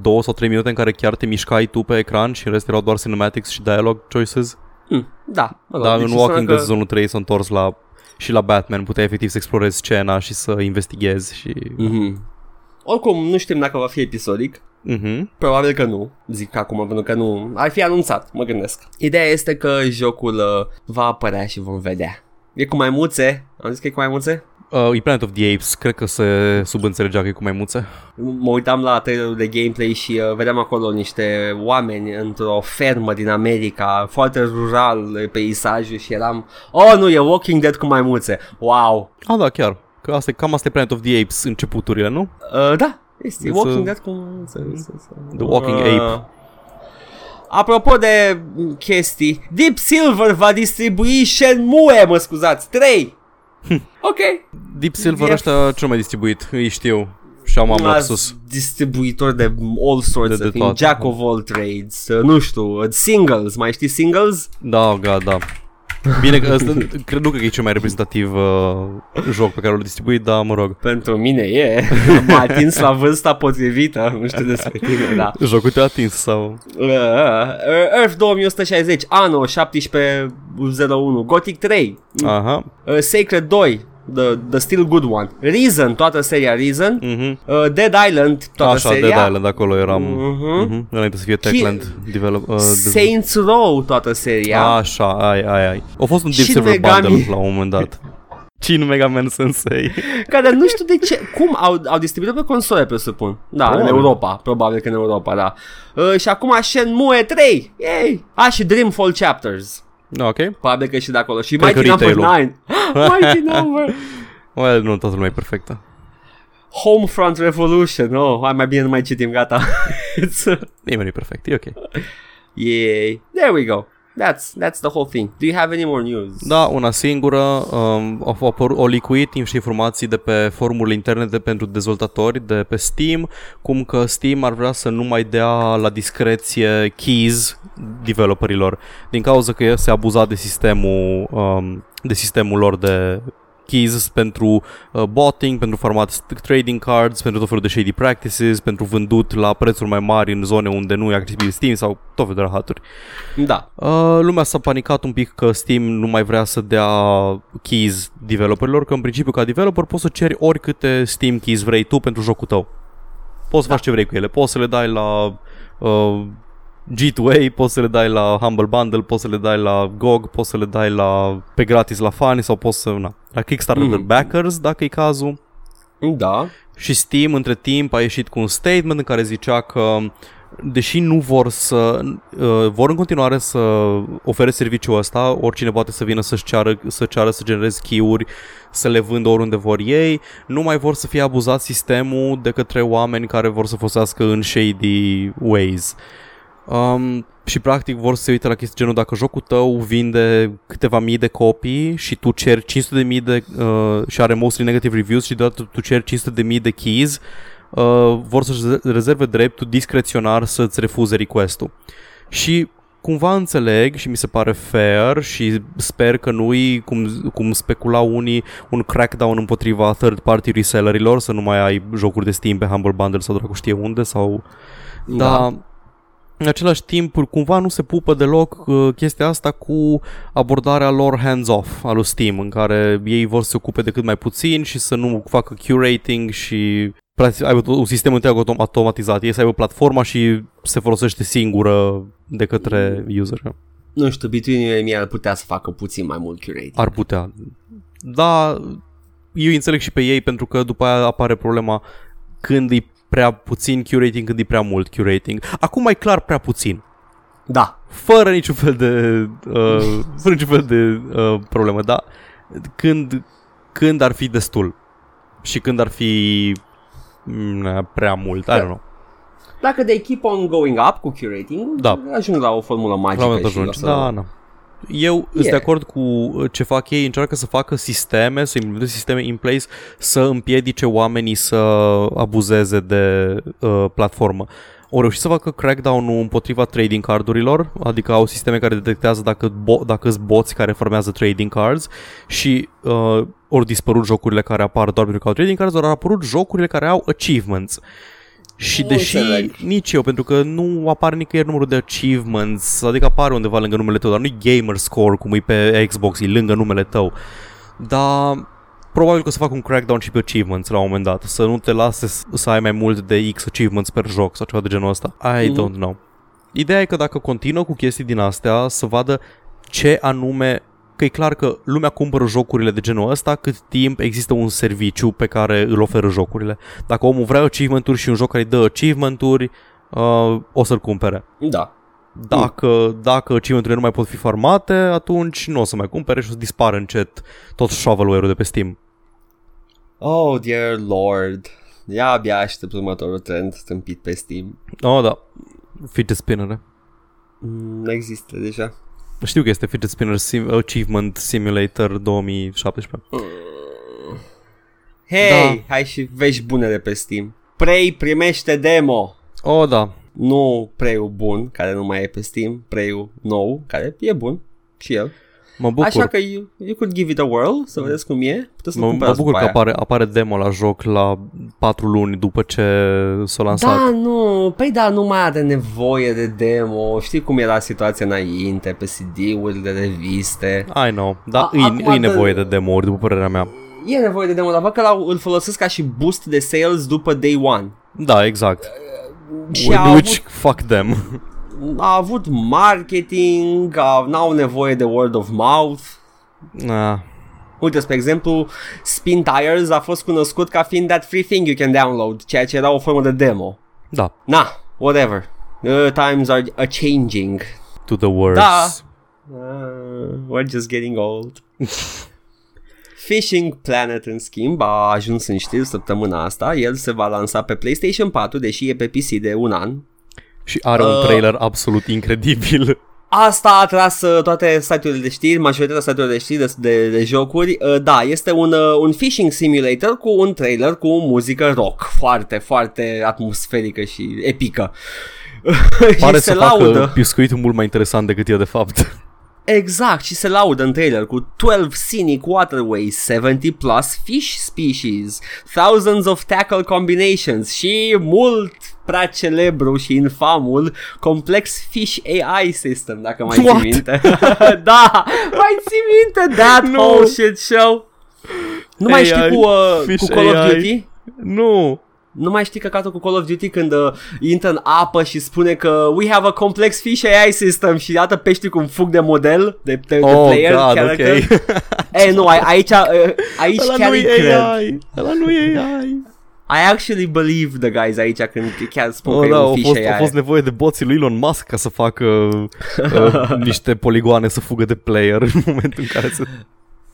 două sau trei minute în care chiar te mișcai tu pe ecran și în rest erau doar cinematics și dialogue choices. Hm, da, mă rog, Da, deci în înseamnă Walking că- Dead Zone 3 s-a întors la și la Batman, puteai efectiv să explorezi scena și să investighezi și... Mhm. Oricum, nu știm dacă va fi episodic. Mhm. Probabil că nu, zic acum, pentru că nu ar fi anunțat, mă gândesc. Ideea este că jocul uh, va apărea și vom vedea. E cu maimuțe, am zis că e cu maimuțe? Uh, e Planet of the Apes, cred că se subînțelegea că e cu maimuțe. Mă uitam la trailerul de gameplay și uh, vedeam acolo niște oameni într-o fermă din America, foarte rural uh, peisajul și eram, oh nu, e Walking Dead cu maimuțe, wow. Ah, da, chiar. Că asta e, cam asta e Planet of the Apes începuturile, nu? Uh, da, este It's Walking a- Dead cu maimuțe. The Walking Uh, Ape. Apropo de mm, chestii, Deep Silver va distribui Shenmue, mă scuzați, 3. ok. Deep Silver E- ăștia cel mai distribuit, îi știu. Și am am Azi lapsus. Distribuitor de all sorts De- de, de de toate. Jack of all trades, uh, nu știu, uh, singles, mai știi singles? Da, god, da. Bine că ăsta, cred nu cred că e cel mai reprezentativ uh, joc pe care l-a distribuit, dar mă rog. Pentru mine e, m-a atins la vârsta potrivită, nu știu despre tine, da. Jocul te-a atins sau... Uh, uh, Earth 2160, Anno 1701, Gothic 3, Aha. uh, Sacred 2, the, the still good one, Reason, toată seria Reason, Mhm. uh, Dead Island, toată Așa, seria, Dead Island, acolo eram. Mhm. Mhm. Înainte să fie Techland develop, uh, dez- Saints Row, toată seria. Așa, ai, ai, ai. A fost un Deep Și Silver Megami. Bundle la un moment dat. Cin Mega Man Sensei. Care nu știu de ce, cum au, au distribuit pe console, presupun. Da, Probabil. în Europa, probabil că în Europa, da. Uh, și acum Shenmue 3, yay! A, și Dreamfall Chapters. Ok. Probabil că și de acolo. Și Cred că Mighty Number retail-ul. 9. Mighty Number. Well, nu toată lumea e perfectă. Homefront Revolution. Oh, hai mai bine nu mai citim, gata. It's, Nimeni nu e perfect, e ok. yay. There we go. That's that's the whole thing. Do you have any more news? Da, una singură, um, au, apărut, au licuit niște informații de pe forumurile interne de pentru dezvoltatori de pe Steam, cum că Steam ar vrea să nu mai dea la discreție keys developerilor, din cauza că se abuza de sistemul, um, de sistemul lor de keys pentru uh, botting, pentru format trading cards, pentru tot felul de shady practices, pentru vândut la prețuri mai mari în zone unde nu e accesibil Steam sau tot felul de rahaturi. Da. Uh, lumea s-a panicat un pic că Steam nu mai vrea să dea keys developerilor, că în principiu ca developer poți să ceri oricâte Steam keys vrei tu pentru jocul tău. Poți să Da. faci ce vrei cu ele, poți să le dai la uh, G2A, poți să le dai la Humble Bundle, poți să le dai la GOG, poți să le dai la pe gratis la fani sau poți să na, la Kickstarter Mhm. backers dacă e cazul. Da. Și Steam între timp a ieșit cu un statement în care zicea că deși nu vor să uh, vor în continuare să ofere serviciul ăsta, oricine poate să vină să-și ceară, să ceară să genereze key-uri, să le vândă oriunde vor ei, nu mai vor să fie abuzat sistemul de către oameni care vor să folosească în shady ways. Um, și practic vor să se uite la chestii genul dacă jocul tău vinde câteva mii de copii și tu ceri 500 de mii de uh, și are mostly negative reviews și deodată tu ceri 500 de mii de keys uh, vor să-și rezerve dreptul discreționar să-ți refuze requestul. Și cumva înțeleg și mi se pare fair și sper că nu-i cum, cum specula unii un crackdown împotriva third party resellerilor să nu mai ai jocuri de Steam pe Humble Bundle sau dracu știe unde sau Da. da. În același timp, cumva nu se pupă deloc uh, chestia asta cu abordarea lor hands-off al lui Steam, în care ei vor să se ocupe de cât mai puțin și să nu facă curating și practic aibă un sistem întreg autom- automatizat. Ei să aibă platforma și se folosește singură de către user. Nu știu, between mie ar putea să facă puțin mai mult curating. Ar putea. Da, eu înțeleg și pe ei pentru că după aia apare problema când e prea puțin curating, când e prea mult curating. Acum mai clar prea puțin. Da. fără niciun fel de uh, fără niciun fel de uh, problemă, da. Când când ar fi destul și când ar fi mm, prea mult, I don't know. Dacă they keep on going up cu curating, Da. ajung la o formulă La un magică moment dat și ajungi. o să... Da, da. Eu sunt de acord cu ce fac ei, încearcă să facă sisteme, să implementeze sisteme in place să împiedice oamenii să abuzeze de uh, platformă. Au reușit să facă crackdown-ul împotriva trading cardurilor, adică au sisteme care detectează dacă, bo- dacă sunt boți care formează trading cards și uh, ori dispărut jocurile care apar doar pentru că au trading cards, ori au apărut jocurile care au achievements. Și Nu deși înțeleg. nici eu, pentru că nu apare nicăieri numărul de achievements, adică apare undeva lângă numele tău, dar nu-i gamer score cum e pe Xbox, e lângă numele tău. Dar probabil că o să fac un crackdown și pe achievements la un moment dat, să nu te lase s- să ai mai mult de X achievements per joc sau ceva de genul ăsta. I Mhm. don't know. Ideea e că dacă continuă cu chestii din astea, să vadă ce anume că e clar că lumea cumpără jocurile de genul ăsta cât timp există un serviciu pe care îl oferă jocurile. Dacă omul vrea achievement-uri și un joc care îi dă achievement-uri, uh, o să-l cumpere. Da. Dacă, dacă achievement-urile nu mai pot fi farmate, atunci nu o să mai cumpere și o să dispară încet tot shovelware-ul de pe Steam. Oh, dear lord. Ia abia aștept următorul trend stâmpit pe Steam. Oh, da. Fidget spinner. Mm, Nu există deja. Știu că este Fidget Spinner Sim- Achievement Simulator 2017. Hei, Da. hai și vești bune de pe Steam. Prey primește demo. Oh, da. Nu Prey-ul bun, care nu mai e pe Steam, Prey-ul nou, care e bun și el. Mă bucur. Așa că you, you could give it a whirl, să vedeți cum e. Puteți să Mă, mă cumpărați bucur după că aia. apare, apare demo la joc la 4 luni după ce s-a lansat. Da, nu, păi da, nu mai are nevoie de demo, știi cum era situația înainte, pe CD-uri de reviste. I know, dar A- îi, acum îi dă- nevoie de demo-uri, după părerea mea. E nevoie de demo, dar văd că l-au- îl folosesc ca și boost de sales după day one. Da, exact. Și a Which, avut, fuck them. a avut marketing, a, n-au nevoie de word of mouth. Ah, Uite, spre exemplu, Spin Tires a fost cunoscut ca fiind that free thing you can download, ceea ce era o formă de demo. Da, Na, whatever. Uh, times are a changing. to the worst. Da. Uh, we're just getting old. Fishing Planet, în schimb, a ajuns în știri săptămâna asta. El se va lansa pe PlayStation 4, deși e pe PC de un an. Și are un Uh. trailer absolut incredibil. Asta a atras uh, toate site-urile de știri, majoritatea site-urilor de știri de, de, de jocuri. Uh, da, este un, uh, un fishing simulator cu un trailer cu muzică rock, foarte, foarte atmosferică și epică. Pare și să se laudă. facă piscuitul mult mai interesant decât e de fapt. Exact, și se laudă în trailer cu 12 scenic waterways, 70 plus fish species, thousands of tackle combinations și mult prea celebru și infamul complex fish AI system, dacă mai What? ții minte. da, mai ții minte that Nu. whole shit show? Nu mai AI, știi cu, uh, fish cu Call of AI. Duty? Nu. Nu mai știi căcatul cu Call of Duty când uh, intră în apă și spune că we have a complex fish AI system și iată pești cum fug de model, de, de, de Oh, player God, character. ok. Ei, nu, ai- aici, uh, aici Ăla chiar nu îi e cred. AI. Ăla nu e AI. I actually believe the guys aici când chiar spun Oh, că da, e un a fish fost, AI. a fost nevoie de boții lui Elon Musk ca să facă uh, niște poligoane să fugă de player în momentul în care se...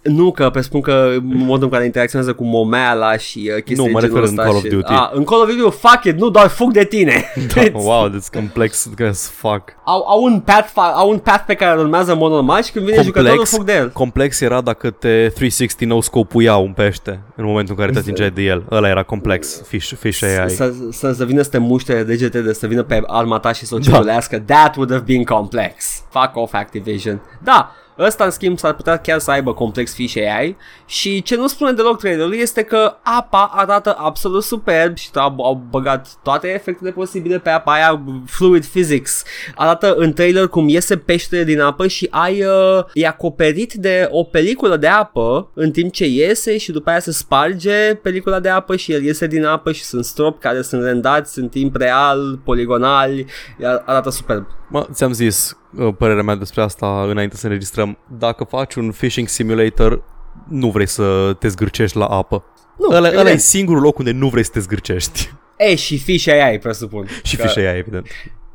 Nu, că pe spun că modul în care interacționează cu momeala și uh, chestii Nu, de mă genul refer în ăsta Call of și... Duty. Ah, în Call of Duty, fuck it, nu, doar fug de tine. Da, It's- wow, that's complex as fuck. au, au, un path, fa- au un path pe care îl urmează în mod normal și când vine jucătorul Complex, fug de el. complex era dacă te 360 no scopuia un pește în momentul în care te atingeai de el. Ăla era complex, fish, fish AI. Să, să, să vină să te muște de degete, de să vină pe arma ta și să o Da. ciulească. That would have been complex. Fuck off Activision. Da, ăsta în schimb s-ar putea chiar să aibă complex fish AI și ce nu spune deloc trailerul este că apa arată absolut superb și au, au băgat toate efectele posibile pe apa aia, fluid physics. Arată în trailer cum iese peștele din apă și ai uh, e acoperit de o peliculă de apă în timp ce iese și după aia se sparge pelicula de apă și el iese din apă și sunt stropi care sunt rendați în timp real, poligonali, iar arată superb. Mă, ți-am zis uh, părerea mea despre asta înainte să înregistrăm. Dacă faci un fishing simulator, nu vrei să te zgârcești la apă. Nu, Ăla, ăla e evident. singurul loc unde nu vrei să te zgârcești. E, și fish AI, presupun. Și Că fish AI, evident.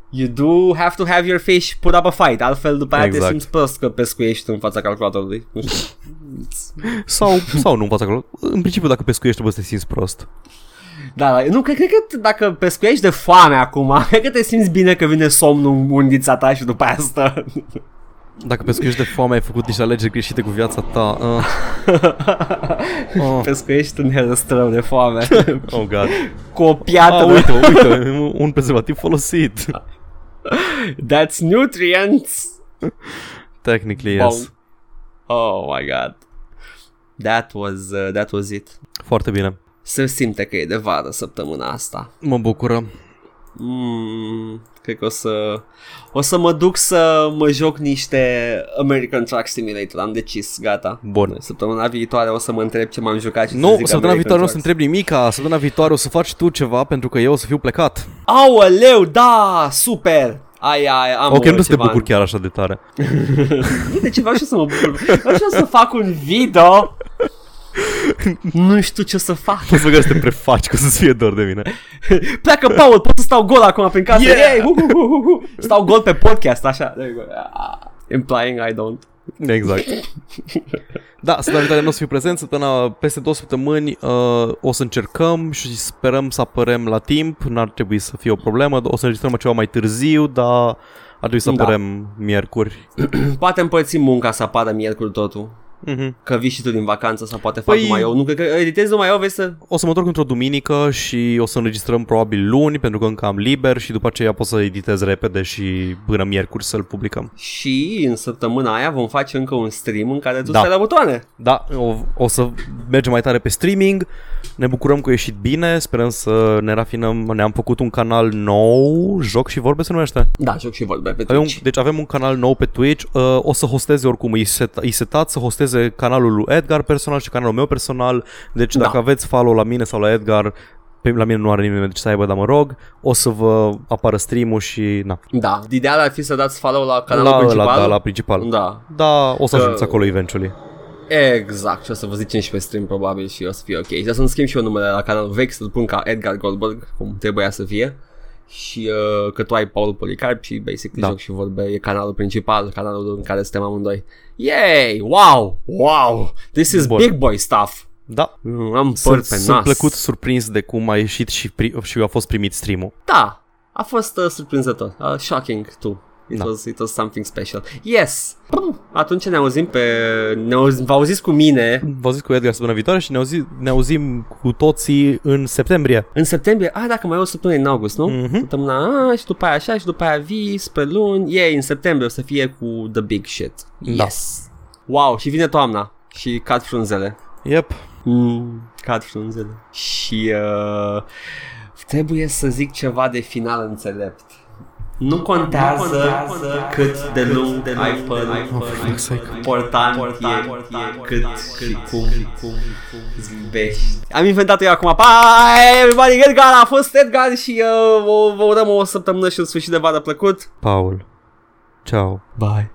You do have to have your fish put up a fight, altfel după aia te Exact. simți prost că pescuiești în fața calculatorului. Nu știu. Sau, sau nu în fața acolo. În principiu, dacă pescuiești, trebuie să te simți prost. Da, da, nu, cred, cred că dacă pescuiești de foame acum, cred că te simți bine că vine somnul în undița ta și după aia stă. Dacă pescuiești de foame, ai făcut niște alegeri greșite cu viața ta. Uh. Oh. pescuiești în herăstrău de foame. Oh, God. cu o piatră. Ah, uite, uite, un prezervativ folosit. That's nutrients. Technically, Bong. yes. Oh my god. That was, uh, that was it. Foarte bine. Se simte că e de vară săptămâna asta. Mă bucură. Mm, cred că o să o să mă duc să mă joc niște American Truck Simulator. Am decis, gata. Bun. Săptămâna viitoare o să mă întreb ce m-am jucat și Nu, să zic săptămâna American viitoare nu o să Trucks. întreb nimica. Săptămâna viitoare o să faci tu ceva pentru că eu o să fiu plecat. Aoleu, da, super! Ai, ai, am ok, uh, nu să te ceva bucur chiar așa de tare. De ce vreau și eu să mă bucur. Vreau și eu să fac un video. nu știu ce să fac. O să vă să te prefaci că o să-ți fie dor de mine. Pleacă Paul, pot să stau gol acum prin casă. Yeah! Yeah! Hu, hu, hu, hu, hu. Stau gol pe podcast, așa. There you go. Ah, Implying I don't. Exact. Da, săptămâna viitoare nu o să fiu prezent, săptămâna peste două săptămâni uh, o să încercăm și sperăm să apărăm la timp, n-ar trebui să fie o problemă, o să înregistrăm ceva mai târziu, dar ar trebui să Da. apărăm miercuri. Poate împărțim munca să apară miercuri totul. Mhm. Că vii și tu din vacanță sau poate fac Păi- numai eu. Nu cred că editez numai eu, vezi să... O să mă întorc într-o duminică și o să înregistrăm probabil luni, pentru că încă am liber și după aceea pot să editez repede și până miercuri să-l publicăm. Și în săptămâna aia vom face încă un stream în care tu Da. stai la butoane. Da, o, o să mergem mai tare pe streaming, ne bucurăm că a ieșit bine, sperăm să ne rafinăm, ne-am făcut un canal nou, Joc și Vorbe se numește. Da, joc și vorbe pe Avem un, Twitch. deci avem un canal nou pe Twitch, uh, o să hosteze oricum, îi, set, îi setat să hosteze canalul lui Edgar personal și canalul meu personal, deci Da. dacă aveți follow la mine sau la Edgar, pe la mine nu are nimeni de ce să aibă, dar mă rog, o să vă apară stream-ul și na, Da, ideal ar fi să dați follow la canalul la, principal. la, da, la principal. Da. Da, o să Că- ajungeți acolo eventually. Exact, și o să vă zicem și pe stream probabil și o să fie ok. Și o să-mi schimb și eu numele la canalul vechi, să-l pun ca Edgar Goldberg, cum trebuia să fie. Și uh, că tu ai Paul Policarp și basically Da. joc și vorbe, e canalul principal, canalul în care suntem amândoi. Yay! Wow! Wow! This is Bun. big boy stuff! Da. Mm, Am păr Sunt, pe sunt nas. plăcut surprins de cum a ieșit și, pri- și a fost primit stream-ul. Da, a fost uh, surprinzător. Uh, shocking too. It, Da. was, it was something special. Yes! Atunci ne auzim pe... Ne auzim, vă auziți cu mine Vă zis cu Edgar săptămâna viitoare și ne, auzi, ne auzim cu toții în septembrie. în septembrie. Ah, dacă mai e o săptămână în august, nu? Mhm. Săptămâna a, și după aia așa și după aia vii spre luni. Yay, în septembrie o să fie cu the big shit. Da. Yes! Wow, și vine toamna și cad frunzele. Yep. Mm, cad frunzele. Și uh, trebuie să zic ceva de final înțelept. Nu contează, nu contează cât de lung de ai părul. Important e, e cât și cum, cum zâmbești. Am inventat eu acum. Bye, everybody, Edgar a fost Edgar și uh, vă, vă urăm o săptămână și un sfârșit de vară plăcut. Paul. Ciao. Bye.